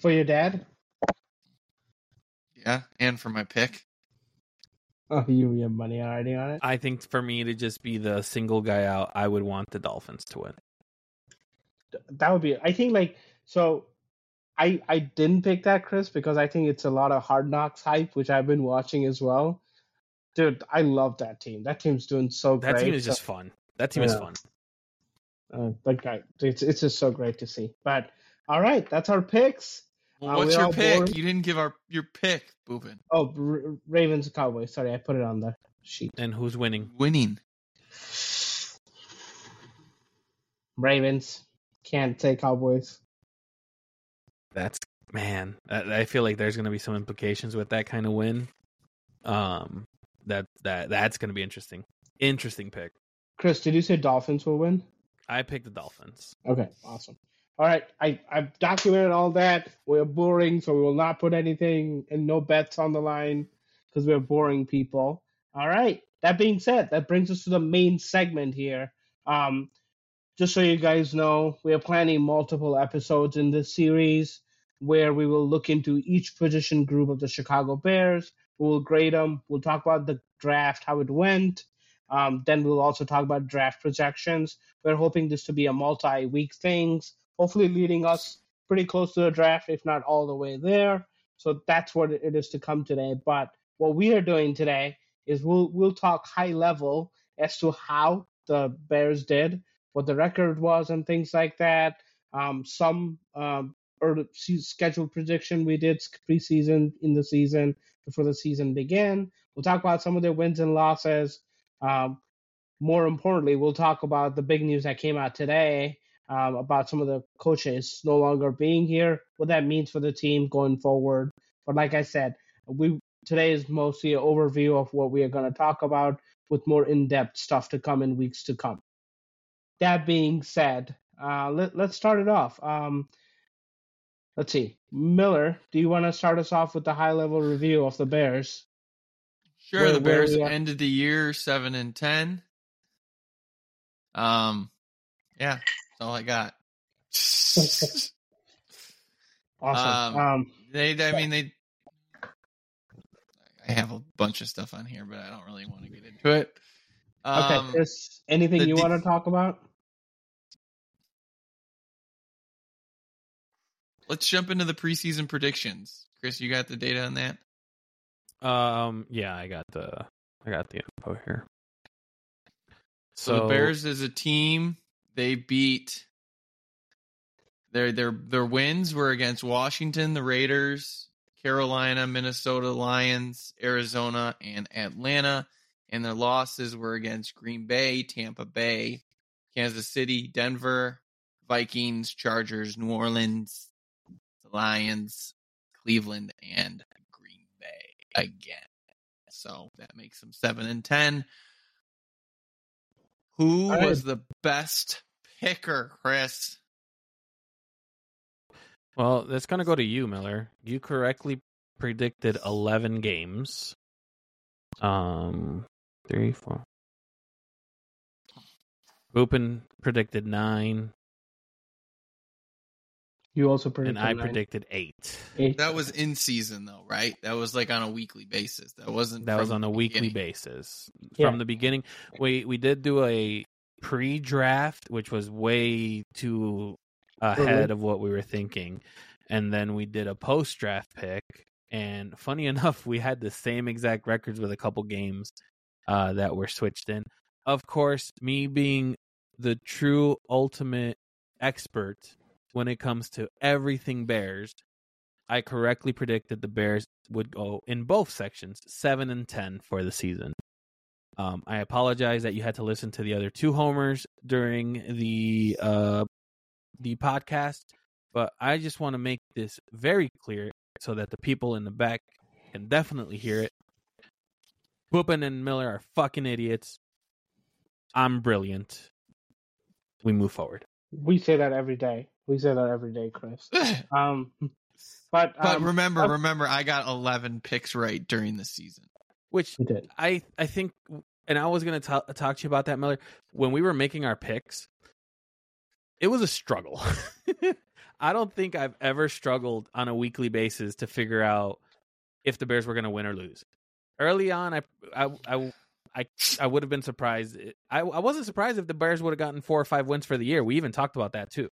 For your dad? Yeah, and for my pick, Oh, you have money already on it. I think for me to just be the single guy out, I would want the Dolphins to win. That would be. I think like so. I I didn't pick that Chris because I think it's a lot of Hard Knocks hype, which I've been watching as well. Dude, I love that team. That team's doing so That great. That team is So- just fun. That team is fun. Uh, like I, it's it's just so great to see. But all right, that's our picks. well, what's we're your pick? bored. You didn't give our your pick, Boopin. Oh, R- Ravens Cowboys. Sorry, I put it on the sheet. And who's winning? Winning. Ravens can't say Cowboys. That's man. I, I feel like there's going to be some implications with that kind of win. Um, that that that's going to be interesting. Interesting pick. Chris, did you say Dolphins will win? I picked the Dolphins. Okay, awesome. All right, I I've documented all that. We're boring, so we will not put anything and no bets on the line because we're boring people. All right. That being said, that brings us to the main segment here. Um, just so you guys know, we are planning multiple episodes in this series where we will look into each position group of the Chicago Bears. We will grade them. We'll talk about the draft, how it went. Um, then we'll also talk about draft projections. We're hoping this to be a multi-week things, hopefully leading us pretty close to the draft, if not all the way there. So that's what it is to come today. But what we are doing today is we'll we'll talk high level as to how the Bears did, what the record was, and things like that. Um, some um, early scheduled prediction we did preseason in the season before the season began. We'll talk about some of their wins and losses. Um, more importantly, we'll talk about the big news that came out today um, about some of the coaches no longer being here, what that means for the team going forward. But like I said, we today is mostly an overview of what we are going to talk about, with more in-depth stuff to come in weeks to come. That being said, uh, let, let's start it off. Um, let's see, Miller, do you want to start us off with the high-level review of the Bears? Sure, Where- the Bears ended the year seven and ten. Um, yeah, that's all I got. Awesome. Um, Um, they, I mean, they. I have a bunch of stuff on here, but I don't really want to get into it. okay, Um, Chris, anything you def- want to talk about? Let's jump into the preseason predictions. Chris, you got the data on that? Um, yeah, I got the I got the info here. So, the Bears as a team, they beat their their their wins were against Washington, the Raiders, Carolina, Minnesota Lions, Arizona, and Atlanta. And their losses were against Green Bay, Tampa Bay, Kansas City, Denver, Vikings, Chargers, New Orleans, Lions, Cleveland, and Green Bay again. So that makes them seven and ten. Who All right. was the best picker, Chris? Well, that's gonna go to you, Miller. You correctly predicted eleven games. Um, three, four. Boopin predicted nine, You also predicted and I nine. predicted eight. Eight. That was in season though, right? That was like on a weekly basis. That wasn't That was on a the weekly beginning. basis Yeah. from the beginning. We we did do a pre-draft, which was way too ahead of what we were thinking, and then we did a post-draft pick. And funny enough, we had the same exact records with a couple games uh, that were switched in. Of course, me being the true ultimate expert when it comes to everything Bears, I correctly predicted the Bears would go in both sections, seven and ten for the season. Um, I apologize that you had to listen to the other two homers during the uh, the podcast, but I just want to make this very clear so that the people in the back can definitely hear it. Poopin and Miller are fucking idiots. I'm brilliant. We move forward. We say that every day. We say that every day, Chris. Um, but But um, remember, uh, remember, I got 11 picks right during the season. Which did. I I think, and I was gonna talk to you about that, Miller. When we were making our picks, it was a struggle. I don't think I've ever struggled on a weekly basis to figure out if the Bears were gonna win or lose. Early on, I I I. I, I would have been surprised. I, I wasn't surprised if the Bears would have gotten four or five wins for the year. We even talked about that too.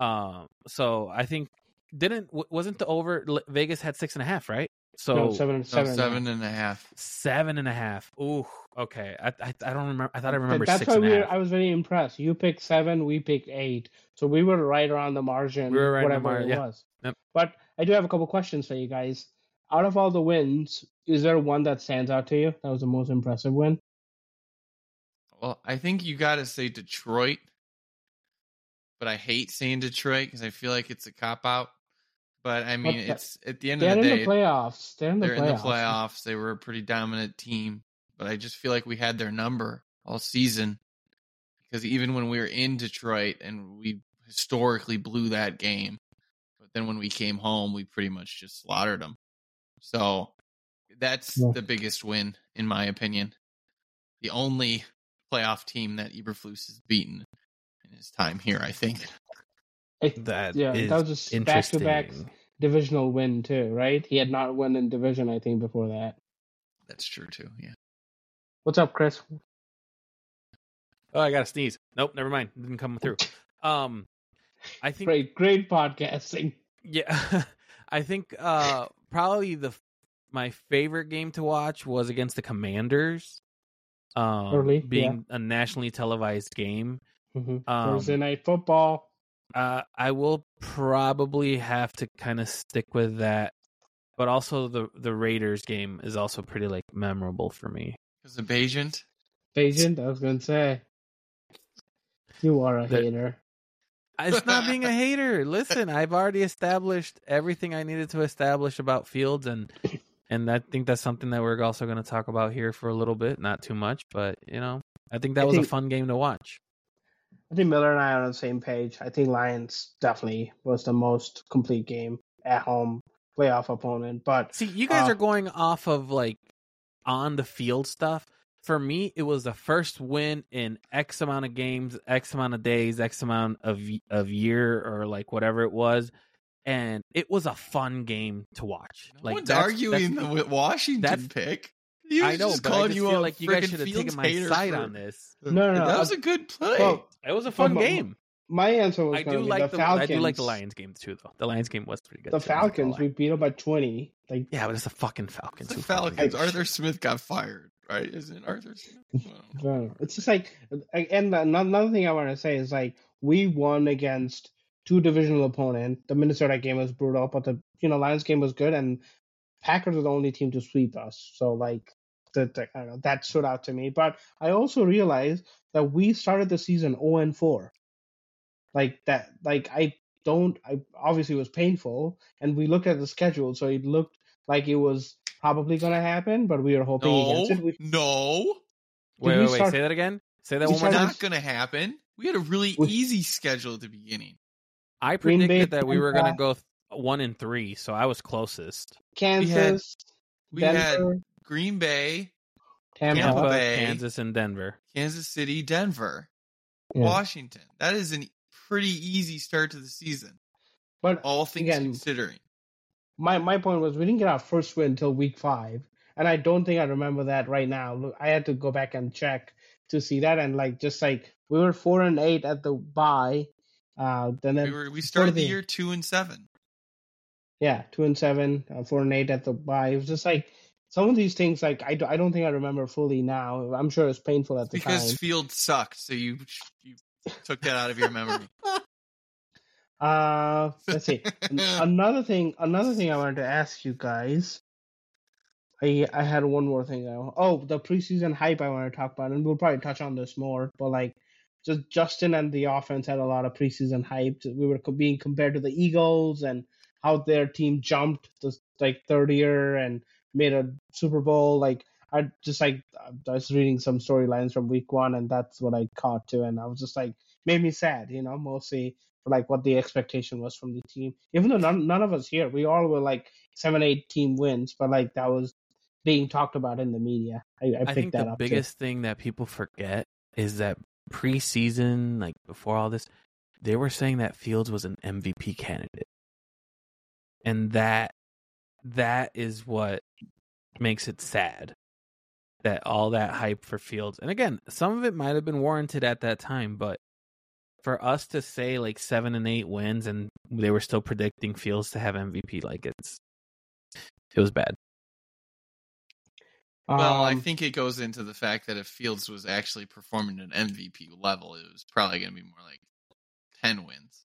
Um, so I think didn't wasn't the over Vegas had six and a half, right? So no, seven, No, seven, seven and a half. Seven and a half. Ooh, okay. I I, I don't remember. I thought I remember That's six why and we were, half. I was very impressed. You picked seven, we picked eight, so we were right around the margin. We were right in the whatever mar- it yeah. was. Yep. But I do have a couple questions for you guys. Out of all the wins, is there one that stands out to you? That was the most impressive win. Well, I think you got to say Detroit, but I hate saying Detroit because I feel like it's a cop out. But I mean, the- it's at the end They're of in the the day, playoffs. They're in the they're playoffs. in the playoffs. They were a pretty dominant team, but I just feel like we had their number all season because even when we were in Detroit and we historically blew that game, but then when we came home, we pretty much just slaughtered them. So that's Yeah. the biggest win, in my opinion. The only playoff team that Eberflus has beaten in his time here, I think. It- That yeah, is that was just back to back divisional win too, right? He had not won in division, I think, before that. That's true too. Yeah. What's up, Chris? Oh, I got to sneeze. Nope, never mind. It didn't come through. Um, I think Great, great podcasting. Yeah, I think uh probably the my favorite game to watch was against the Commanders. Um, Early, being a nationally televised game. Hmm Um, Thursday night football. Uh, I will probably have to kind of stick with that, but also the the Raiders game is also pretty like memorable for me. Because of Bagent. Agent, I was gonna say. You are a The- hater. It's not being a hater. Listen, I've already established everything I needed to establish about Fields, and and I think that's something that we're also going to talk about here for a little bit, not too much, but you know, I think that I was think- a fun game to watch. I think Miller and I are on the same page. I think Lions definitely was the most complete game at home playoff opponent. But See, you guys Uh, are going off of like on the field stuff. For me, it was the first win in X amount of games, X amount of days, X amount of of year, or like whatever it was, and it was a fun game to watch. No like one's that's- arguing that's- the Washington that's- pick. He was I know, just but I just you feel a like you guys should have taken my side for- on this. No, no, no, that was a good play. well, It was a fun Well, game. my answer was I going do to be like the the, I do like the Lions game too, though. The Lions game was pretty good. The too, I'm not Falcons, we beat them by twenty. Like yeah, but it's the fucking Falcons. the Falcons. I- Arthur Smith got fired, right? Isn't it Arthur Smith? Well, I. It's just like, and another thing I want to say is like we won against two divisional opponents. The Minnesota game was brutal, but the you know Lions game was good, and Packers are the only team to sweep us. So like, the, the, I don't know, that stood out to me. But I also realized that we started the season zero and four. Like that, like I don't. I obviously it was painful, and we looked at the schedule, so it looked like it was probably going to happen, but we were hoping no, against it. We, no, Wait, we wait, wait. start- Say that again. Say that we one more time. not going to happen. We had a really We- easy schedule at the beginning. I predicted Bay, that we were going to go th- one and three, so I was closest. Kansas, We had Denver, Green Bay, Tampa. Tampa Tampa, Bay. Kansas, and Denver. Kansas City, Denver, Yeah. Washington. That is a pretty easy start to the season, But all things Again, considering. my my point was we didn't get our first win until week five, and I don't think I remember that right now. Look, I had to go back and check to see that, and like just like we were four and eight at the bye, uh, then We were we started the the- year two and seven. yeah, two and seven, uh, four and eight at the bye. It was just like some of these things, like I, I don't think I remember fully now. I'm sure it's painful at the because time. Because Field sucked, so you you Took that out of your memory. Uh, let's see. Another thing, another thing I wanted to ask you guys. I I had one more thing. I, oh, the preseason hype I want to talk about, and we'll probably touch on this more. But like, just Justin and the offense had a lot of preseason hype. We were being compared to the Eagles and how their team jumped to like third year and made a Super Bowl. Like, I just like I was reading some storylines from Week One, and that's what I caught too. And I was just like, made me sad, you know, mostly for like what the expectation was from the team. Even though none none of us here, we all were like seven, eight team wins, but like that was being talked about in the media. I, I I think that the up. biggest thing that people forget is that preseason, like before all this, they were saying that Fields was an MVP candidate, and that that is what makes it sad that all that hype for Fields. And again, some of it might have been warranted at that time, but for us to say like seven and eight wins and they were still predicting Fields to have MVP, like it's it was bad. Well, I Um, think it goes into the fact that if Fields was actually performing at MVP level, it was probably going to be more like 10 wins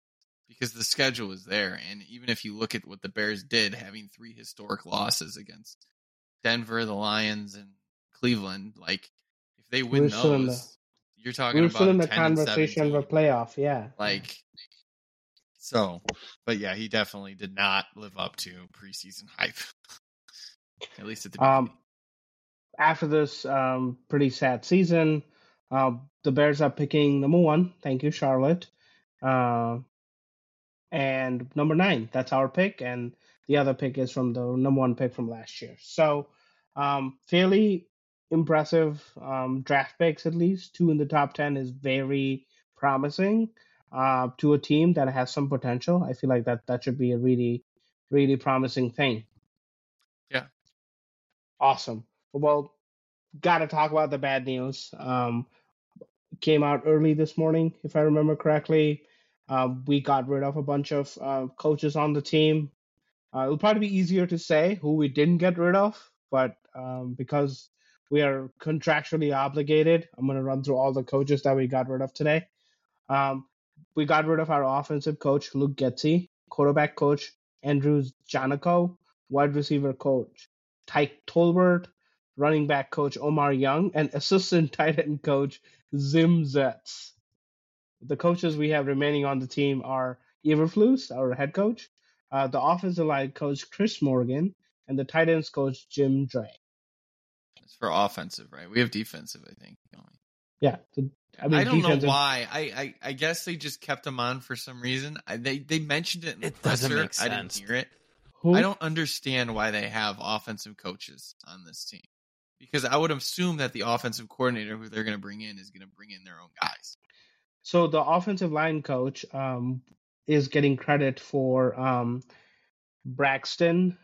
because the schedule was there. And even if you look at what the Bears did, having three historic losses against Denver, the Lions, and Cleveland, like if they win We're those, you're talking we're about in a the 10 conversation 17. of a playoff. Yeah, Like, so, but yeah, he definitely did not live up to preseason hype. At least at the beginning. Um, after this um, pretty sad season, uh, the Bears are picking number one. Thank you, Charlotte. Uh, and number nine, that's our pick. And the other pick is from the number one pick from last year. So, um, fairly impressive um, draft picks, at least. Two in the top 10 is very promising uh, to a team that has some potential. I feel like that, that should be a really, really promising thing. Yeah. Awesome. Well, got to talk about the bad news. Um, came out early this morning, if I remember correctly. Um, we got rid of a bunch of uh, coaches on the team. Uh, it'll probably be easier to say who we didn't get rid of, but um, because we are contractually obligated, I'm going to run through all the coaches that we got rid of today. Um, we got rid of our offensive coach, Luke Getsy, quarterback coach, Andrew Janocko, wide receiver coach, Tyke Tolbert, running back coach, Omar Young, and assistant tight end coach, Tim Zetts. The coaches we have remaining on the team are Eberflus, our head coach, uh, the offensive line coach, Chris Morgan, and the tight ends coach, Jim Dray. It's for offensive, right? We have defensive, I think. Yeah, the, I I, don't know why. I, I I guess they just kept him on for some reason. I, they they mentioned it in the It doesn't presser. make I didn't hear it. who, I don't understand why they have offensive coaches on this team. Because I would assume that the offensive coordinator who they're going to bring in is going to bring in their own guys. So the offensive line coach um, is getting credit for um, Braxton,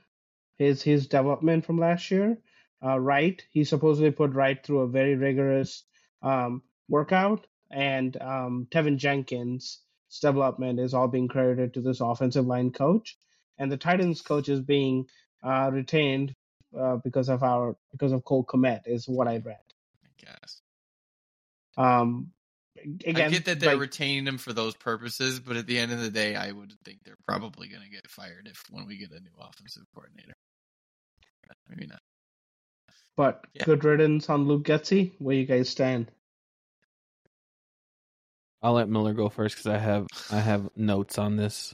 his his development from last year. Uh, Wright, he supposedly put Wright through a very rigorous um, workout, and um, Teven Jenkins' development is all being credited to this offensive line coach, and the Titans coach is being uh, retained uh, because of our because of Cole Kmet is what I read. I guess. Um, again, I get that they're like- retaining him for those purposes, but at the end of the day, I would think they're probably going to get fired if when we get a new offensive coordinator. Maybe not. Uh, but Yeah. good riddance on Luke Getsy. Where you guys stand? I'll let Miller go first because I have I have notes on this.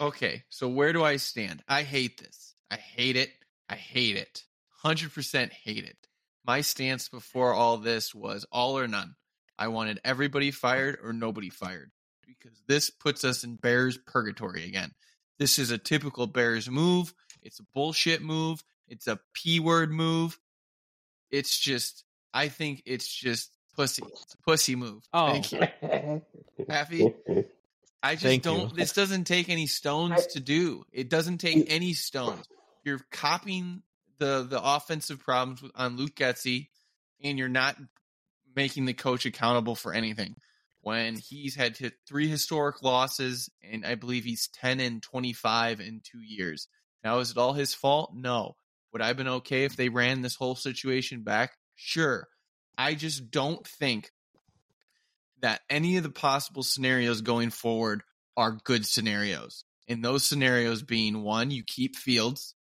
Okay, so where do I stand? I hate this. I hate it. I hate it. 100% hate it. My stance before all this was all or none. I wanted everybody fired or nobody fired because this puts us in Bears purgatory again. This is a typical Bears move. It's a bullshit move. It's a P word move. It's just, I think it's just pussy. It's a pussy move. Oh. Thank you. Happy? I just Thank don't. This doesn't take any stones to do. It doesn't take any stones. You're copying the the offensive problems with, on Luke Getsy, and you're not making the coach accountable for anything. When he's had three historic losses, and I believe he's ten and twenty five in two years. Now, is it all his fault? No. Would I have been okay if they ran this whole situation back? Sure. I just don't think that any of the possible scenarios going forward are good scenarios. And those scenarios being one, you keep Fields,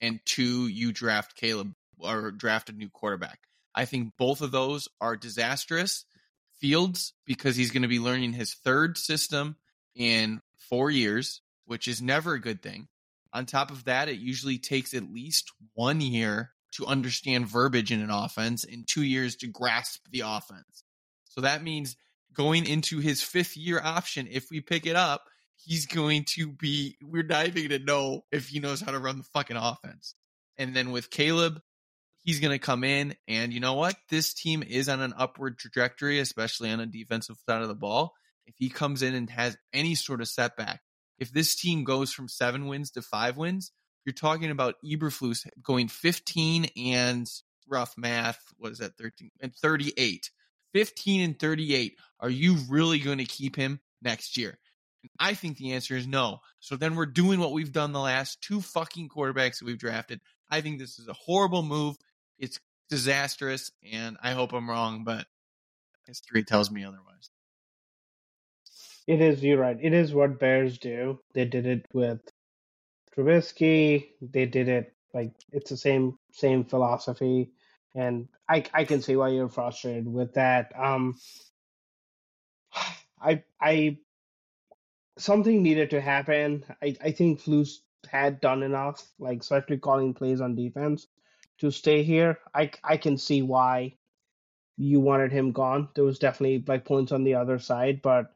and two, you draft Caleb or draft a new quarterback. I think both of those are disastrous. Fields, because he's going to be learning his third system in four years, which is never a good thing. On top of that, it usually takes at least one year to understand verbiage in an offense and two years to grasp the offense. So that means going into his fifth year option, if we pick it up, he's going to be, we're not even going to know if he knows how to run the fucking offense. And then with Caleb, he's going to come in and you know what? This team is on an upward trajectory, especially on a defensive side of the ball. If he comes in and has any sort of setback, if this team goes from seven wins to five wins, you're talking about Eberflus going 15 and rough math, what is that, 13 and 38. 15 and 38. Are you really going to keep him next year? And I think the answer is no. So then we're doing what we've done the last two fucking quarterbacks that we've drafted. I think this is a horrible move. It's disastrous, and I hope I'm wrong, but history tells me otherwise. It is, you're right. It is what Bears do. They did it with Trubisky. They did it like it's the same same philosophy, and I I can see why you're frustrated with that. Um, I I something needed to happen. I I think Flus had done enough, like especially calling plays on defense, to stay here. I I can see why you wanted him gone. There was definitely like points on the other side, but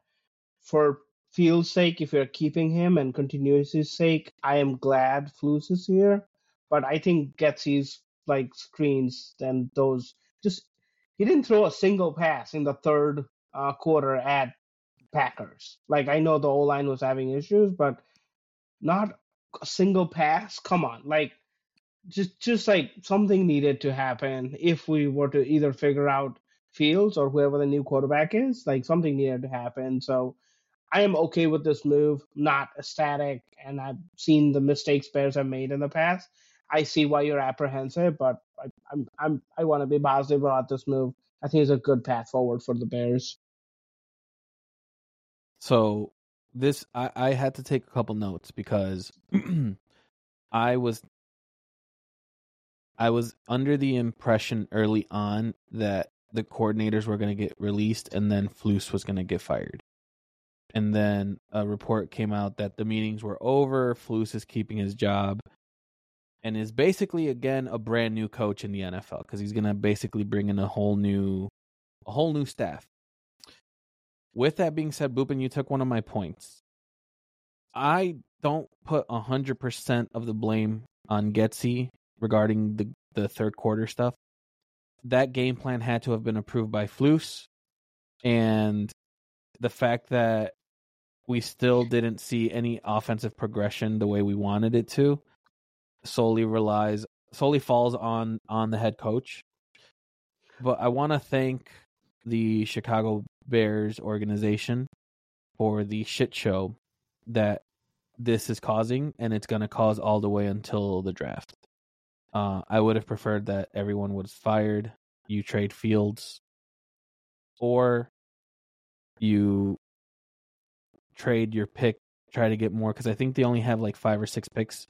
for Fields' sake, if you're keeping him and continuity's sake, I am glad Flus is here. But I think Getsy's like screens and those just he didn't throw a single pass in the third uh, quarter at Packers. Like I know the O line was having issues, but not a single pass. Come on, like just just like something needed to happen if we were to either figure out Fields or whoever the new quarterback is. Like something needed to happen. So I am okay with this move, not ecstatic, and I've seen the mistakes Bears have made in the past. I see why you're apprehensive, but I, I'm I'm I want to be positive about this move. I think it's a good path forward for the Bears. So this I, I had to take a couple notes because I was I was under the impression early on that the coordinators were going to get released and then Flus was going to get fired. And then a report came out that the meetings were over. Flus is keeping his job and is basically again a brand new coach in the NFL because he's going to basically bring in a whole new a whole new staff. With that being said, Boopin, you took one of my points. I don't put hundred percent of the blame on Getsy regarding the the third quarter stuff. That game plan had to have been approved by Flus, and the fact that we still didn't see any offensive progression the way we wanted it to solely relies solely falls on on the head coach but i want to thank the chicago bears organization for the shit show that this is causing and it's going to cause all the way until the draft uh, i would have preferred that everyone was fired you trade fields or you trade your pick, try to get more because I think they only have like five or six picks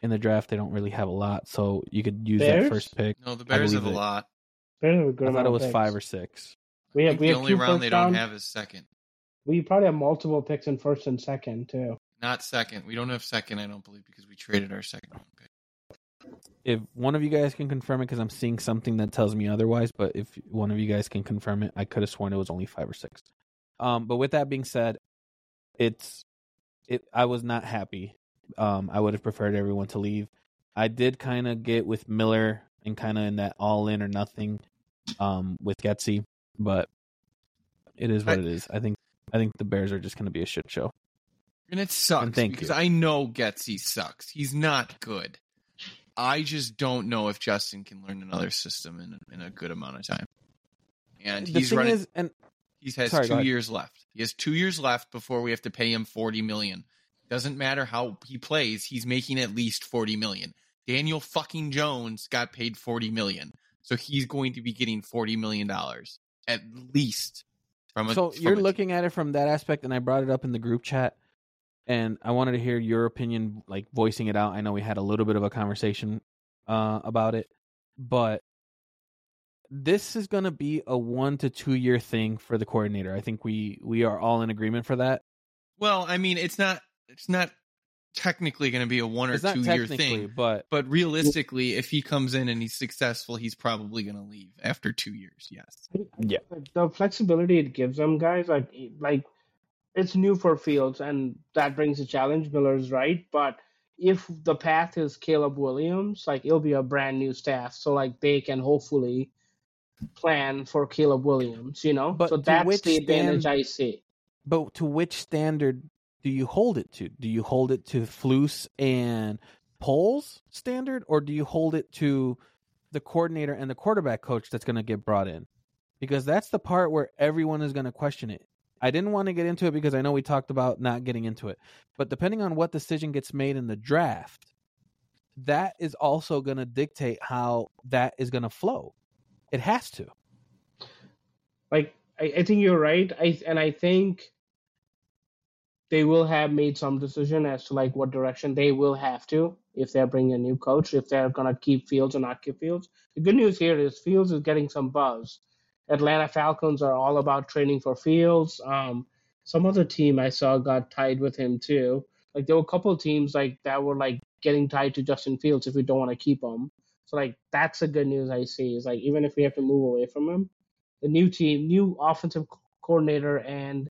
in the draft. They don't really have a lot, so you could use Bears? that first pick. No, the Bears have a it. lot. Bears have a good I thought it was picks. five or six. We I have think we the have only two round first they don't have is second. We probably have multiple picks in first and second too. Not second. We don't have second, I don't believe, because we traded our second round pick. If one of you guys can confirm it, because I'm seeing something that tells me otherwise, but if one of you guys can confirm it, I could have sworn it was only five or six. Um, but with that being said, it's it. I was not happy. Um, I would have preferred everyone to leave. I did kind of get with Miller and kind of in that all in or nothing, um, with Getsy, but it is what I- it is. I think I think the Bears are just going to be a shit show. And it sucks And because you. I know Getsy sucks. He's not good. I just don't know if Justin can learn another system in a, in a good amount of time. And the he's running. is, and he has Sorry, two years left. He has two years left before we have to pay him forty million. Doesn't matter how he plays, he's making at least forty million. Daniel fucking Jones got paid forty million, so he's going to be getting forty million dollars at least. From a, so from you're a team. looking at it from that aspect, and I brought it up in the group chat, and I wanted to hear your opinion, like voicing it out. I know we had a little bit of a conversation uh, about it, but this is going to be a one to two year thing for the coordinator. I think we we are all in agreement for that. Well, I mean, it's not it's not technically going to be a one or two year thing, but but realistically, if he comes in and he's successful, he's probably going to leave after two years. Yes. Yeah. the flexibility it gives them guys like like it's new for fields and that brings a challenge miller's right but if the path is caleb williams like it'll be a brand new staff so like they can hopefully plan for caleb williams you know But so that's which the advantage stand- i see but to which standard do you hold it to? Do you hold it to Flus and Poles standard, or do you hold it to the coordinator and the quarterback coach that's going to get brought in? Because that's the part where everyone is going to question it. I didn't want to get into it because I know we talked about not getting into it, but depending on what decision gets made in the draft, that is also going to dictate how that is going to flow. It has to. like I, I think you're right i and i think they will have made some decision as to like what direction they will have to if they're bringing a new coach if they're going to keep fields or not keep fields the good news here is fields is getting some buzz atlanta falcons are all about training for fields. Um some other team i saw got tied with him too. Like there were a couple of teams like that were like getting tied to justin fields if we don't want to keep him so like that's the good news i see is like even if we have to move away from him the new team, new offensive coordinator and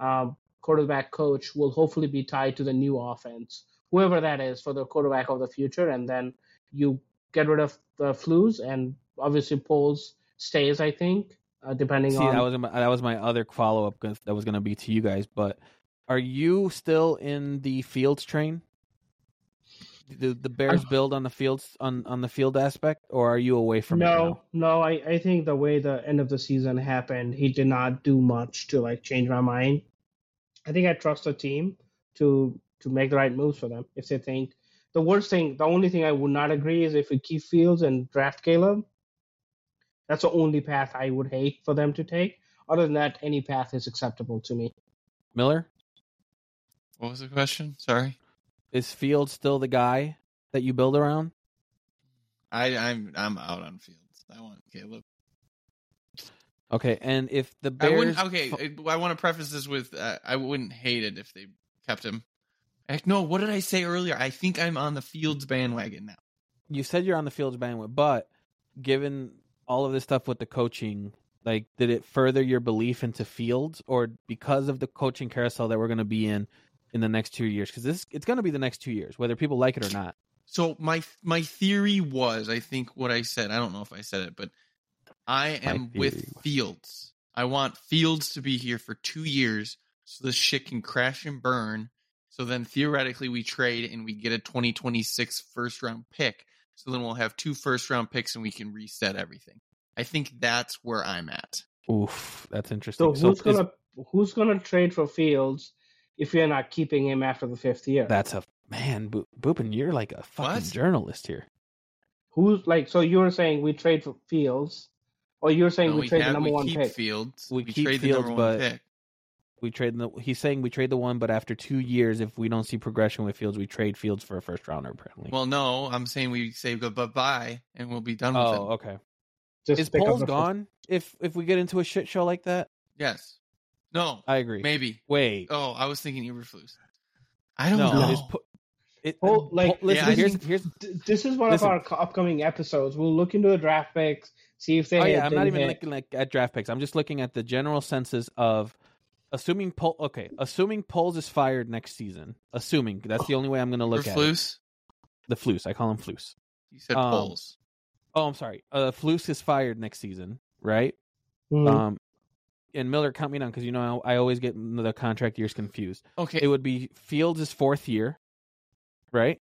um, quarterback coach will hopefully be tied to the new offense, whoever that is for the quarterback of the future. And then you get rid of the flus, and obviously Poles stays, I think, uh, depending See, on. that was my, that was my other follow up that was going to be to you guys. But are you still in the Fields train? The the Bears build on the fields on on the field aspect, or are you away from it no, no, I, I think the way the end of the season happened, he did not do much to like change my mind. I think I trust the team to to make the right moves for them if they think the worst thing, the only thing I would not agree is if we keep Fields and draft Caleb. That's the only path I would hate for them to take. Other than that, any path is acceptable to me. Miller What was the question? Sorry. is Fields still the guy that you build around? I, I'm I'm out on Fields. I want Caleb. Okay, and if the I wouldn't. Okay, I, I want to preface this with uh, I wouldn't hate it if they kept him. Heck, no, what did I say earlier? I think I'm on the Fields bandwagon now. you said you're on the Fields bandwagon, but given all of this stuff with the coaching, like, did it further your belief into Fields, or because of the coaching carousel that we're going to be in in the next two years? Because this it's going to be the next two years, whether people like it or not. So my my theory was, I think what I said. I don't know if I said it, but I am with Fields. I want Fields to be here for two years, so this shit can crash and burn. So then theoretically we trade and we get a 2026 first round pick. So then we'll have two first round picks and we can reset everything. I think that's where I'm at. Oof, that's interesting. So who's is- gonna who's gonna trade for Fields if you're not keeping him after the fifth year? that's a man, Bo- Boopin, you're like a fucking What? journalist here. Who's like so you were saying we trade for Fields, or you're saying No, we, trade the have- number we one keep pick? Fields. We We, keep trade Fields, the number one but- pick. We trade the. He's saying we trade the one, but after two years, if we don't see progression with Fields, we trade Fields for a first rounder. Apparently. Well, no, I'm saying we say bye bye and we'll be done with it. oh, it. okay. Just Is pick up Poles the first- gone? If if we get into a shit show like that, Yes. No. I agree. Maybe. Wait, Oh, I was thinking Eberflus. I don't no, know. is Po- it, Pol- like, Po- listen, Yeah, here's here's. D- This is one Listen. of our upcoming episodes. We'll look into the draft picks, see if they. Oh yeah, I'm not didn't even hit. looking like at draft picks. I'm just looking at the general senses of assuming Pol. Okay, assuming Poles is fired next season. Assuming that's the only way I'm going to look at it. Eberflus? The Flus, I call him Flus. You said Um, Poles. Oh, I'm sorry. Uh, Flus is fired next season, right? Mhm. Um, and Miller, count me down because you know I, I always get the contract years confused. Okay. It would be Fields' fourth year, right?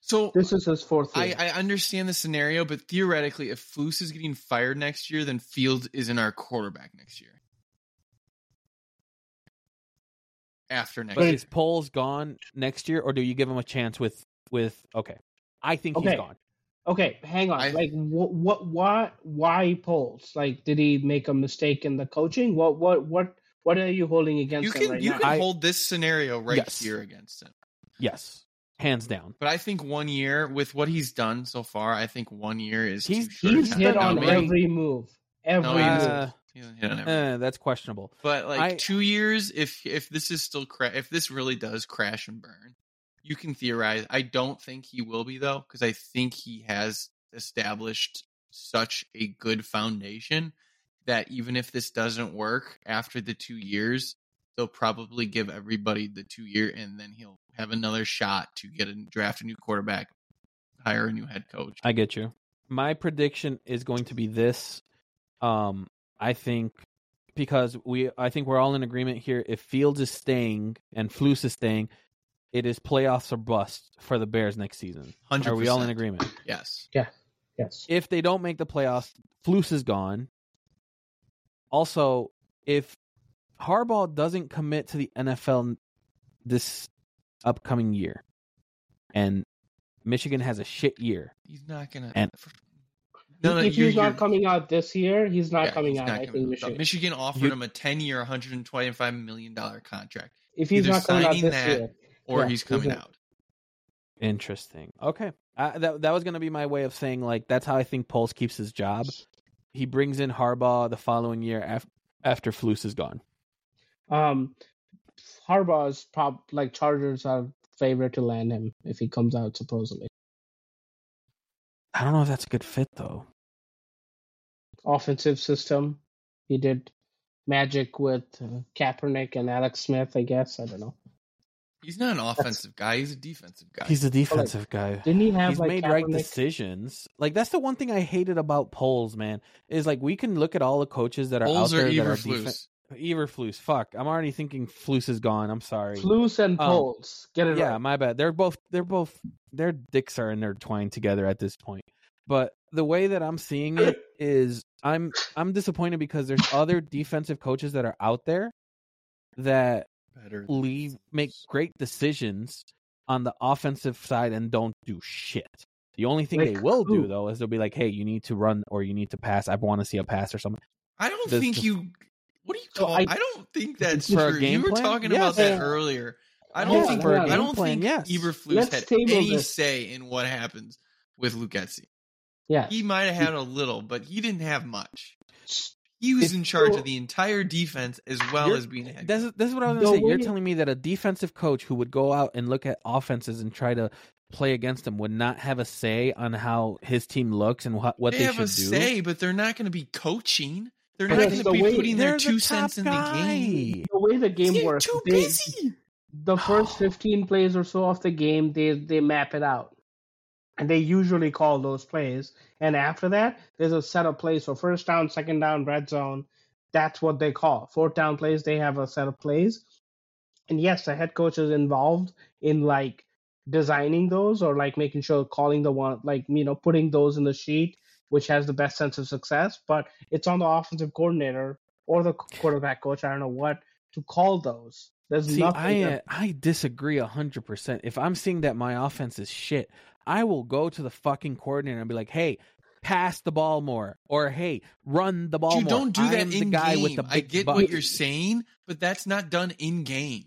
so this is his fourth I, year. I understand the scenario, but theoretically, if Flus is getting fired next year, then Fields isn't our quarterback next year. After next But year. is Poles gone next year, or do you give him a chance with with? Okay, I think Okay. he's gone. Okay, hang on. I- like, what, what, why, why Poles? Like, did he make a mistake in the coaching? What, what, what, what are you holding against You him can right you now? can I- hold this scenario right Yes. here against him. Yes, hands down. But I think one year with what he's done so far, I think one year is He's- too short. He's hit on every move. Every No, he move. Hasn't. Uh, He hasn't hit on every that's questionable. But like I- two years, if if this is still cra- if this really does crash and burn, you can theorize. I don't think he will be though, because I think he has established such a good foundation that even if this doesn't work after the two years, they'll probably give everybody the two year, and then he'll have another shot to get a draft a new quarterback, hire a new head coach. I get you. My prediction is going to be this. Um, I think because we, I think we're all in agreement here. If Fields is staying and Flus is staying, it is playoffs or bust for the Bears next season. Hundred. Are we all in agreement? Yes. Yeah. yes. If they don't make the playoffs, Flus is gone. Also, if Harbaugh doesn't commit to the NFL this upcoming year, and Michigan has a shit year, He's not gonna. And- no, no, if he's not coming out this year, he's not Yeah, coming he's out. not I coming think out. Michigan. Michigan offered You- him a 10 year, $125 million contract, if he's either not coming out signing this that year, or Yeah, he's coming he's out. Interesting. Okay, uh, that that was going to be my way of saying like that's how I think Poles keeps his job. He brings in Harbaugh the following year after after Flus is gone. um, Harbaugh's prob like Chargers are favorite to land him if he comes out supposedly. I don't know if that's a good fit though. Offensive system, he did magic with uh, Kaepernick and Alex Smith. I guess I don't know. He's not an offensive guy, he's a defensive guy. He's a defensive guy. Didn't he have He's like made right decisions. Like that's the one thing I hated about Poles, man. Is like we can look at all the coaches that are Bulls out or there that are Eberflus. defen- Eberflus. Fuck, I'm already thinking Flus is gone. I'm sorry. Flus and Um, Poles. Get it yeah, right. my bad. They're both they're both their dicks are intertwined together at this point. But the way that I'm seeing it is I'm I'm disappointed because there's other defensive coaches that are out there that Better. leave make great decisions on the offensive side and don't do shit. The only thing they Like will do though is they'll be like, "Hey, you need to run or you need to pass. I want to see a pass or something." I don't the- think the- you. What are you So? I- I, don't think that's For a true. game you were plan? talking Yes. about that Yeah. earlier. I don't think. for a I don't plan, think yes. Eberflus Let's had table any this. say in what happens with Luke Getsy. Yeah. He might have had a little, but he didn't have much. He was If- in charge so- of the entire defense as well as being a head. This is, this is what I was The going to say. You're telling me that a defensive coach who would go out and look at offenses and try to play against them would not have a say on how his team looks and what, what they they, have should a do. say, but they're not going to be coaching. They're But not going to the be way- putting their two the cents in the game. The way the game They're works, too they- busy. the first 15 plays or so of the game they they map it out and they usually call those plays. And after that there's a set of plays. For first down second down red zone. That's what they call. Fourth down plays they have a set of plays. And yes the head coach is involved in like designing those or like making sure calling the one like you know putting those in the sheet which has the best sense of success. But it's on the offensive coordinator or the quarterback coach. I don't know what to call those. There's See, nothing I that- uh, I disagree hundred percent. If I'm seeing that my offense is shit, I will go to the fucking coordinator and be like, "Hey, pass the ball more," or "Hey, run the ball You more." don't do I that am the in guy game. with the I get butt. what you're saying, but that's not done in game.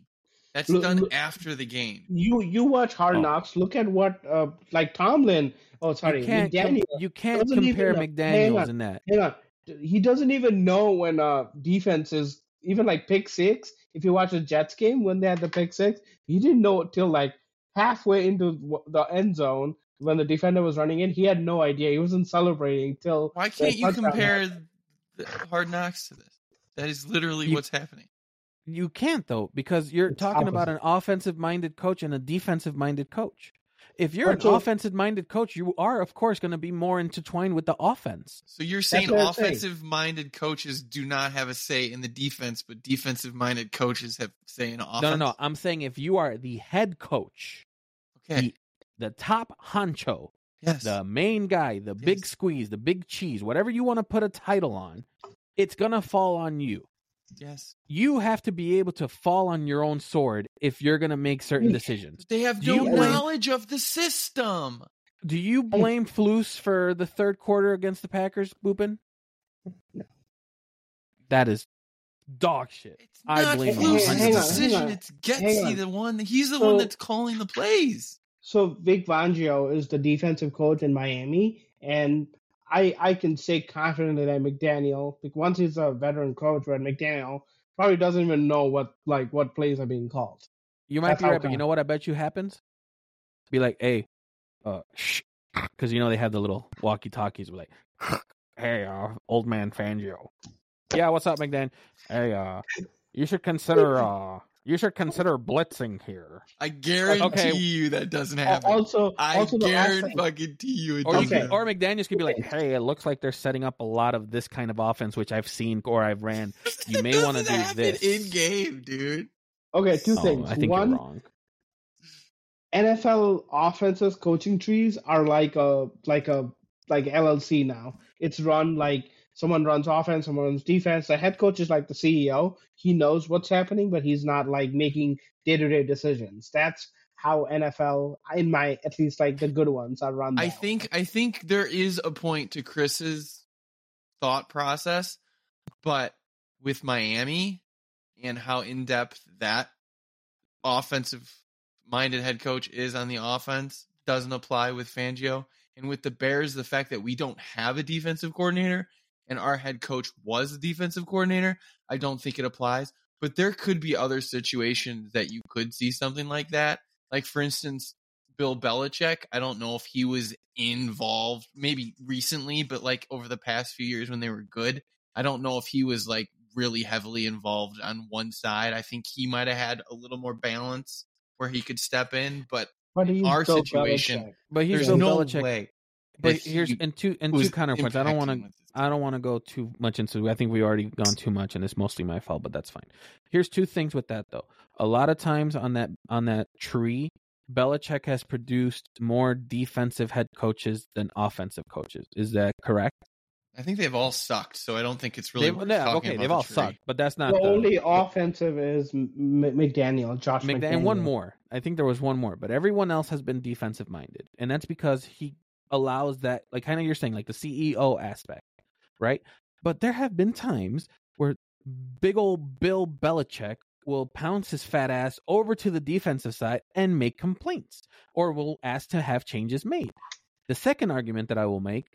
That's Look- done look- after the game. you you watch Hard Oh. Knocks. Look at what uh like Tomlin. Oh, sorry, you can't com- McDaniel. you can't compare even- McDaniels on. in that. Hang on, he doesn't even know when uh defense is even like pick six. If you watch a Jets game when they had the pick six, he didn't know it till like halfway into the end zone when the defender was running in. He had no idea. He wasn't celebrating till Why can't you compare the hard knocks to this? That is literally You- what's happening. You can't though because you're It's talking about an offensive minded coach and a defensive minded coach. If you're an offensive minded coach, you are of course going to be more intertwined with the offense. So you're saying what I'm saying. offensive minded coaches do not have a say in the defense, but defensive minded coaches have say in offense. No, no, no. I'm saying if you are the head coach, Okay. the top honcho, yes. the main guy, the big squeeze, the big cheese, whatever you want to put a title on, it's going to fall on you. yes. You have to be able to fall on your own sword if you're going to make certain decisions. They have Do no blame- knowledge of the system. Do you blame Flus for the third quarter against the Packers, Boopin? No. That is dog shit. It's I not blame him Fluke's 100%. decision. on, It's hang Getsy, the one. He's the So- one that's calling the plays. So Vic Fangio is the defensive coach in Miami, and I I can say confidently that McDaniel, like once he's a veteran coach, but McDaniel probably doesn't even know what like what plays are being called. You might That's be right, but you know what I bet you happens? Be like, hey, uh, shh, because you know they have the little walkie-talkies. Like, hey, uh, old man Fangio. Yeah, what's up, McDan? Hey, uh, you should consider, uh, you should consider blitzing here. I guarantee Okay. you that doesn't Al- happen. Also, I also the guarantee fucking you. It Or you doesn't Okay. or McDaniel's could be like, hey, it looks like they're setting up a lot of this kind of offense, which I've seen or I've ran. you may wanna do this. in game, dude. okay, two Oh, things. I think One, you're wrong. NFL offenses coaching trees are like a like a like LLC now. It's run like someone runs offense, someone runs defense. The head coach is like the CEO. He knows what's happening, but he's not like making day to day decisions. That's how NFL, in my at least like the good ones, are run. I think I think there is a point to Chris's thought process, but with Miami and how in depth that offensive minded head coach is on the offense doesn't apply with Fangio. And with the Bears, the fact that we don't have a defensive coordinator and our head coach was a defensive coordinator, I don't think it applies. But there could be other situations that you could see something like that. Like, for instance, Bill Belichick. I don't know if he was involved, maybe recently, but like over the past few years when they were good, I don't know if he was like really heavily involved on one side. I think he might have had a little more balance where he could step in, but but he's our Bill situation, Belichick. But he's there's Bill no Belichick. way. But here's he and two and two counterpoints. I don't want to. I don't want to go too much into. I think we already gone too much, and it's mostly my fault. But that's fine. Here's two things with that though. A lot of times on that on that tree, Belichick has produced more defensive head coaches than offensive coaches. Is that correct? I think they've all sucked, so I don't think it's really They've, worth yeah, talking okay, about they've the all tree. sucked, but that's not The the, only offensive is M- M- McDaniel, Josh McDaniel, McDaniel. and one more. I think there was one more, but everyone else has been defensive minded, and that's because he allows that, like kind of you're saying, like the CEO aspect, right? But there have been times where big old Bill Belichick will pounce his fat ass over to the defensive side and make complaints, or will ask to have changes made. The second argument that I will make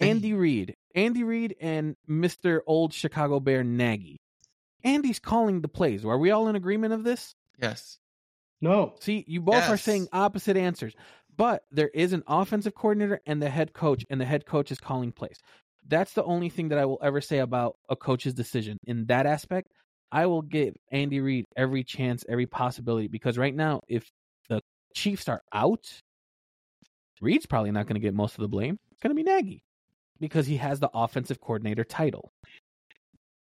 Andy Reid, Andy Reid, and Mister Old Chicago Bear Nagy. Andy's calling the plays. Are we all in agreement of this? Yes. No, See, you both are saying opposite answers, but there is an offensive coordinator and the head coach, and the head coach is calling plays. That's the only thing that I will ever say about a coach's decision. In that aspect, I will give Andy Reid every chance, every possibility, because right now, if the Chiefs are out, Reid's probably not going to get most of the blame. It's going to be Nagy because he has the offensive coordinator title.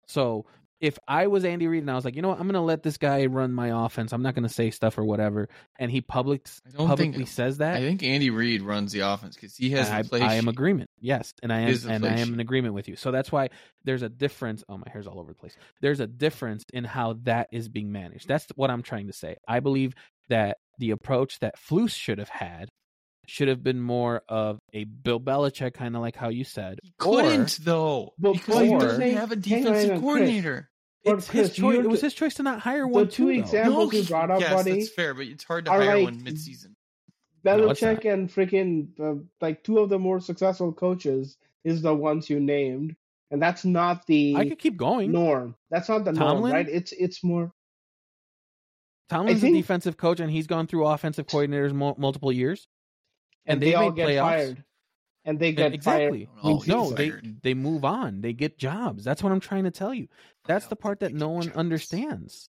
So if I was Andy Reid and I was like, you know what, I'm going to let this guy run my offense. I'm not going to say stuff or whatever, and he public I don't publicly think says that. I think Andy Reid runs the offense because he has I, I am sheet. agreement. Yes, and I am and I am in agreement with you. So that's why there's a difference. Oh, my hair's all over the place. There's a difference in how that is being managed. That's what I'm trying to say. I believe that the approach that Flus should have had should have been more of a Bill Belichick kind of like how you said. He couldn't though But because he doesn't have a hang on, hang defensive on, Chris. coordinator. Or But it's his choice. It was his choice to not hire one. the one two too. though. examples you he- brought up, yes, buddy, that's fair, but it's hard to hire like- one mid-season. No, it's Belichick and freaking uh, like two of the more successful coaches is the ones you named, and that's not the I could keep going. norm. That's not the Tomlin? norm, right? It's it's more. Tomlin's think- a defensive coach, and he's gone through offensive coordinators mul- multiple years, and, And, they they all made get playoffs. fired, and they get exactly. Oh, fired. he's no, they fired. they move on. They get jobs. That's what I'm trying to tell you. That's the part that no one jobs. understands.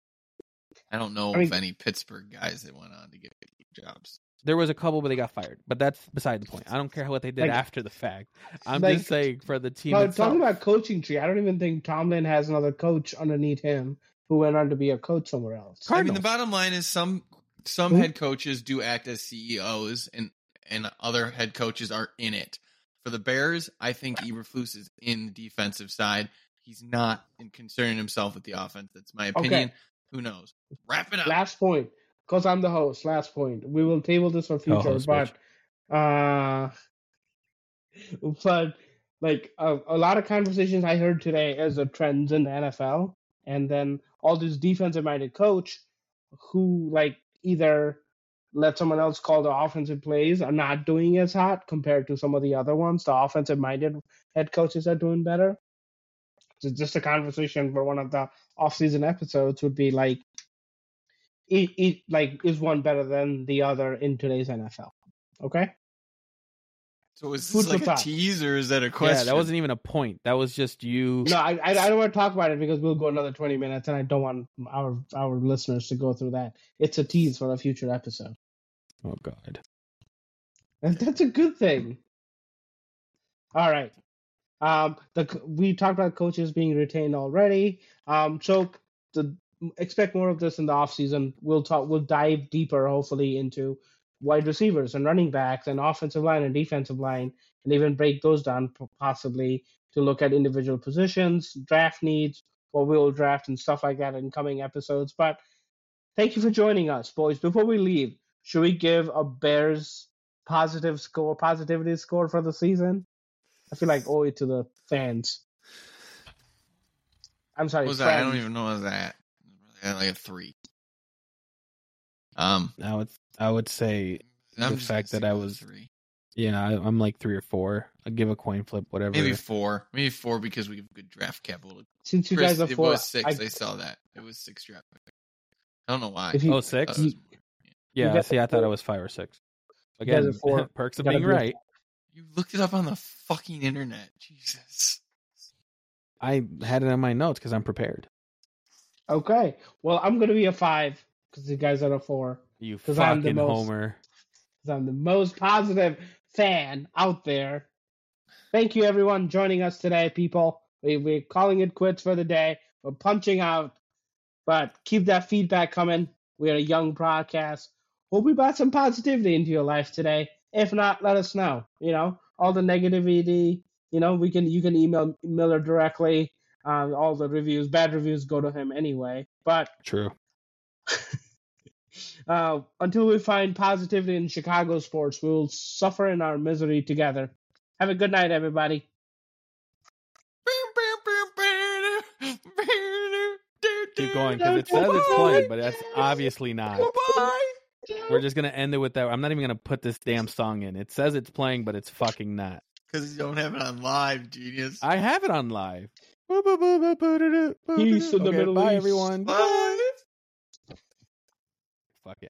I don't know I mean- of any Pittsburgh guys that went on to get jobs. There was a couple, but they got fired. But that's beside the point. I don't care what they did Like- after the fact. I'm like- just saying for the team But itself. talking about coaching tree, I don't even think Tomlin has another coach underneath him who went on to be a coach somewhere else. Car- I mean, the bottom line is some some head coaches do act as CEOs, and and other head coaches are in it. For the Bears, I think Eberflus is in the defensive side. He's not in concerning himself with the offense. That's my opinion. Who knows? Wrap it up. Last point, because I'm the host. Last point. We will table this for future, Co-host, but. Uh, but like a, a lot of conversations I heard today as the trends in the NFL, and then all this defensive minded coach who like either let someone else call the offensive plays are not doing as hot compared to some of the other ones. The offensive minded head coaches are doing better. So just a conversation for one of the off season episodes would be like, it, it like is one better than the other in today's NFL? Okay. So is this for like a thought. tease or is that a question? Yeah, that wasn't even a point. That was just you. No, I, I I don't want to talk about it because we'll go another twenty minutes, and I don't want our our listeners to go through that. It's a tease for a future episode. Oh God. And that's a good thing. All right. Um, the we talked about coaches being retained already. Um, so the expect more of this in the off season. We'll talk. We'll dive deeper, hopefully, into wide receivers and running backs and offensive line and defensive line, and even break those down possibly to look at individual positions, draft needs, what we'll draft and stuff like that in coming episodes. But thank you for joining us, boys. Before we leave, should we give a Bears positive score, positivity score for the season? I feel like owe it to the fans. I'm sorry, What was that? I don't even know what that. I like a three. Um, I would I would say I'm The fact that I stick with a was- three, yeah I, I'm like three or four. I'd give a coin flip, whatever. maybe four, maybe four because we have good draft capital. Since you Chris, guys are four, it was six. I- I, saw that it was six draft. I don't know why. If you- Oh, I thought six? it was more. yeah, see, I are thought it was five or six. You guys Again, four. perks of You being be a- right. You looked it up on the fucking internet. Jesus. I had it on my notes because I'm prepared. Okay. Well, I'm gonna be a five because you guys are a four. You 'Cause I'm the fucking most- homer. Because I'm the most positive fan out there. Thank you, everyone, joining us today, people. We, we're calling it quits for the day. We're punching out, but keep that feedback coming. We're a young broadcast. Hope we brought some positivity into your life today. If not, let us know. You know, all the negativity. You know, we can you can email Miller directly. Um, all the reviews, bad reviews, go to him anyway. But True. uh, until we find positivity in Chicago sports, we will suffer in our misery together. Have a good night, everybody. Keep going because it says it's playing, but that's obviously not. Goodbye. We're just gonna end it with that. I'm not even gonna put this damn song in. It says it's playing, but it's fucking not. Because you don't have it on live, genius. I have it on live. Peace in the Okay, Middle bye East. everyone. Bye.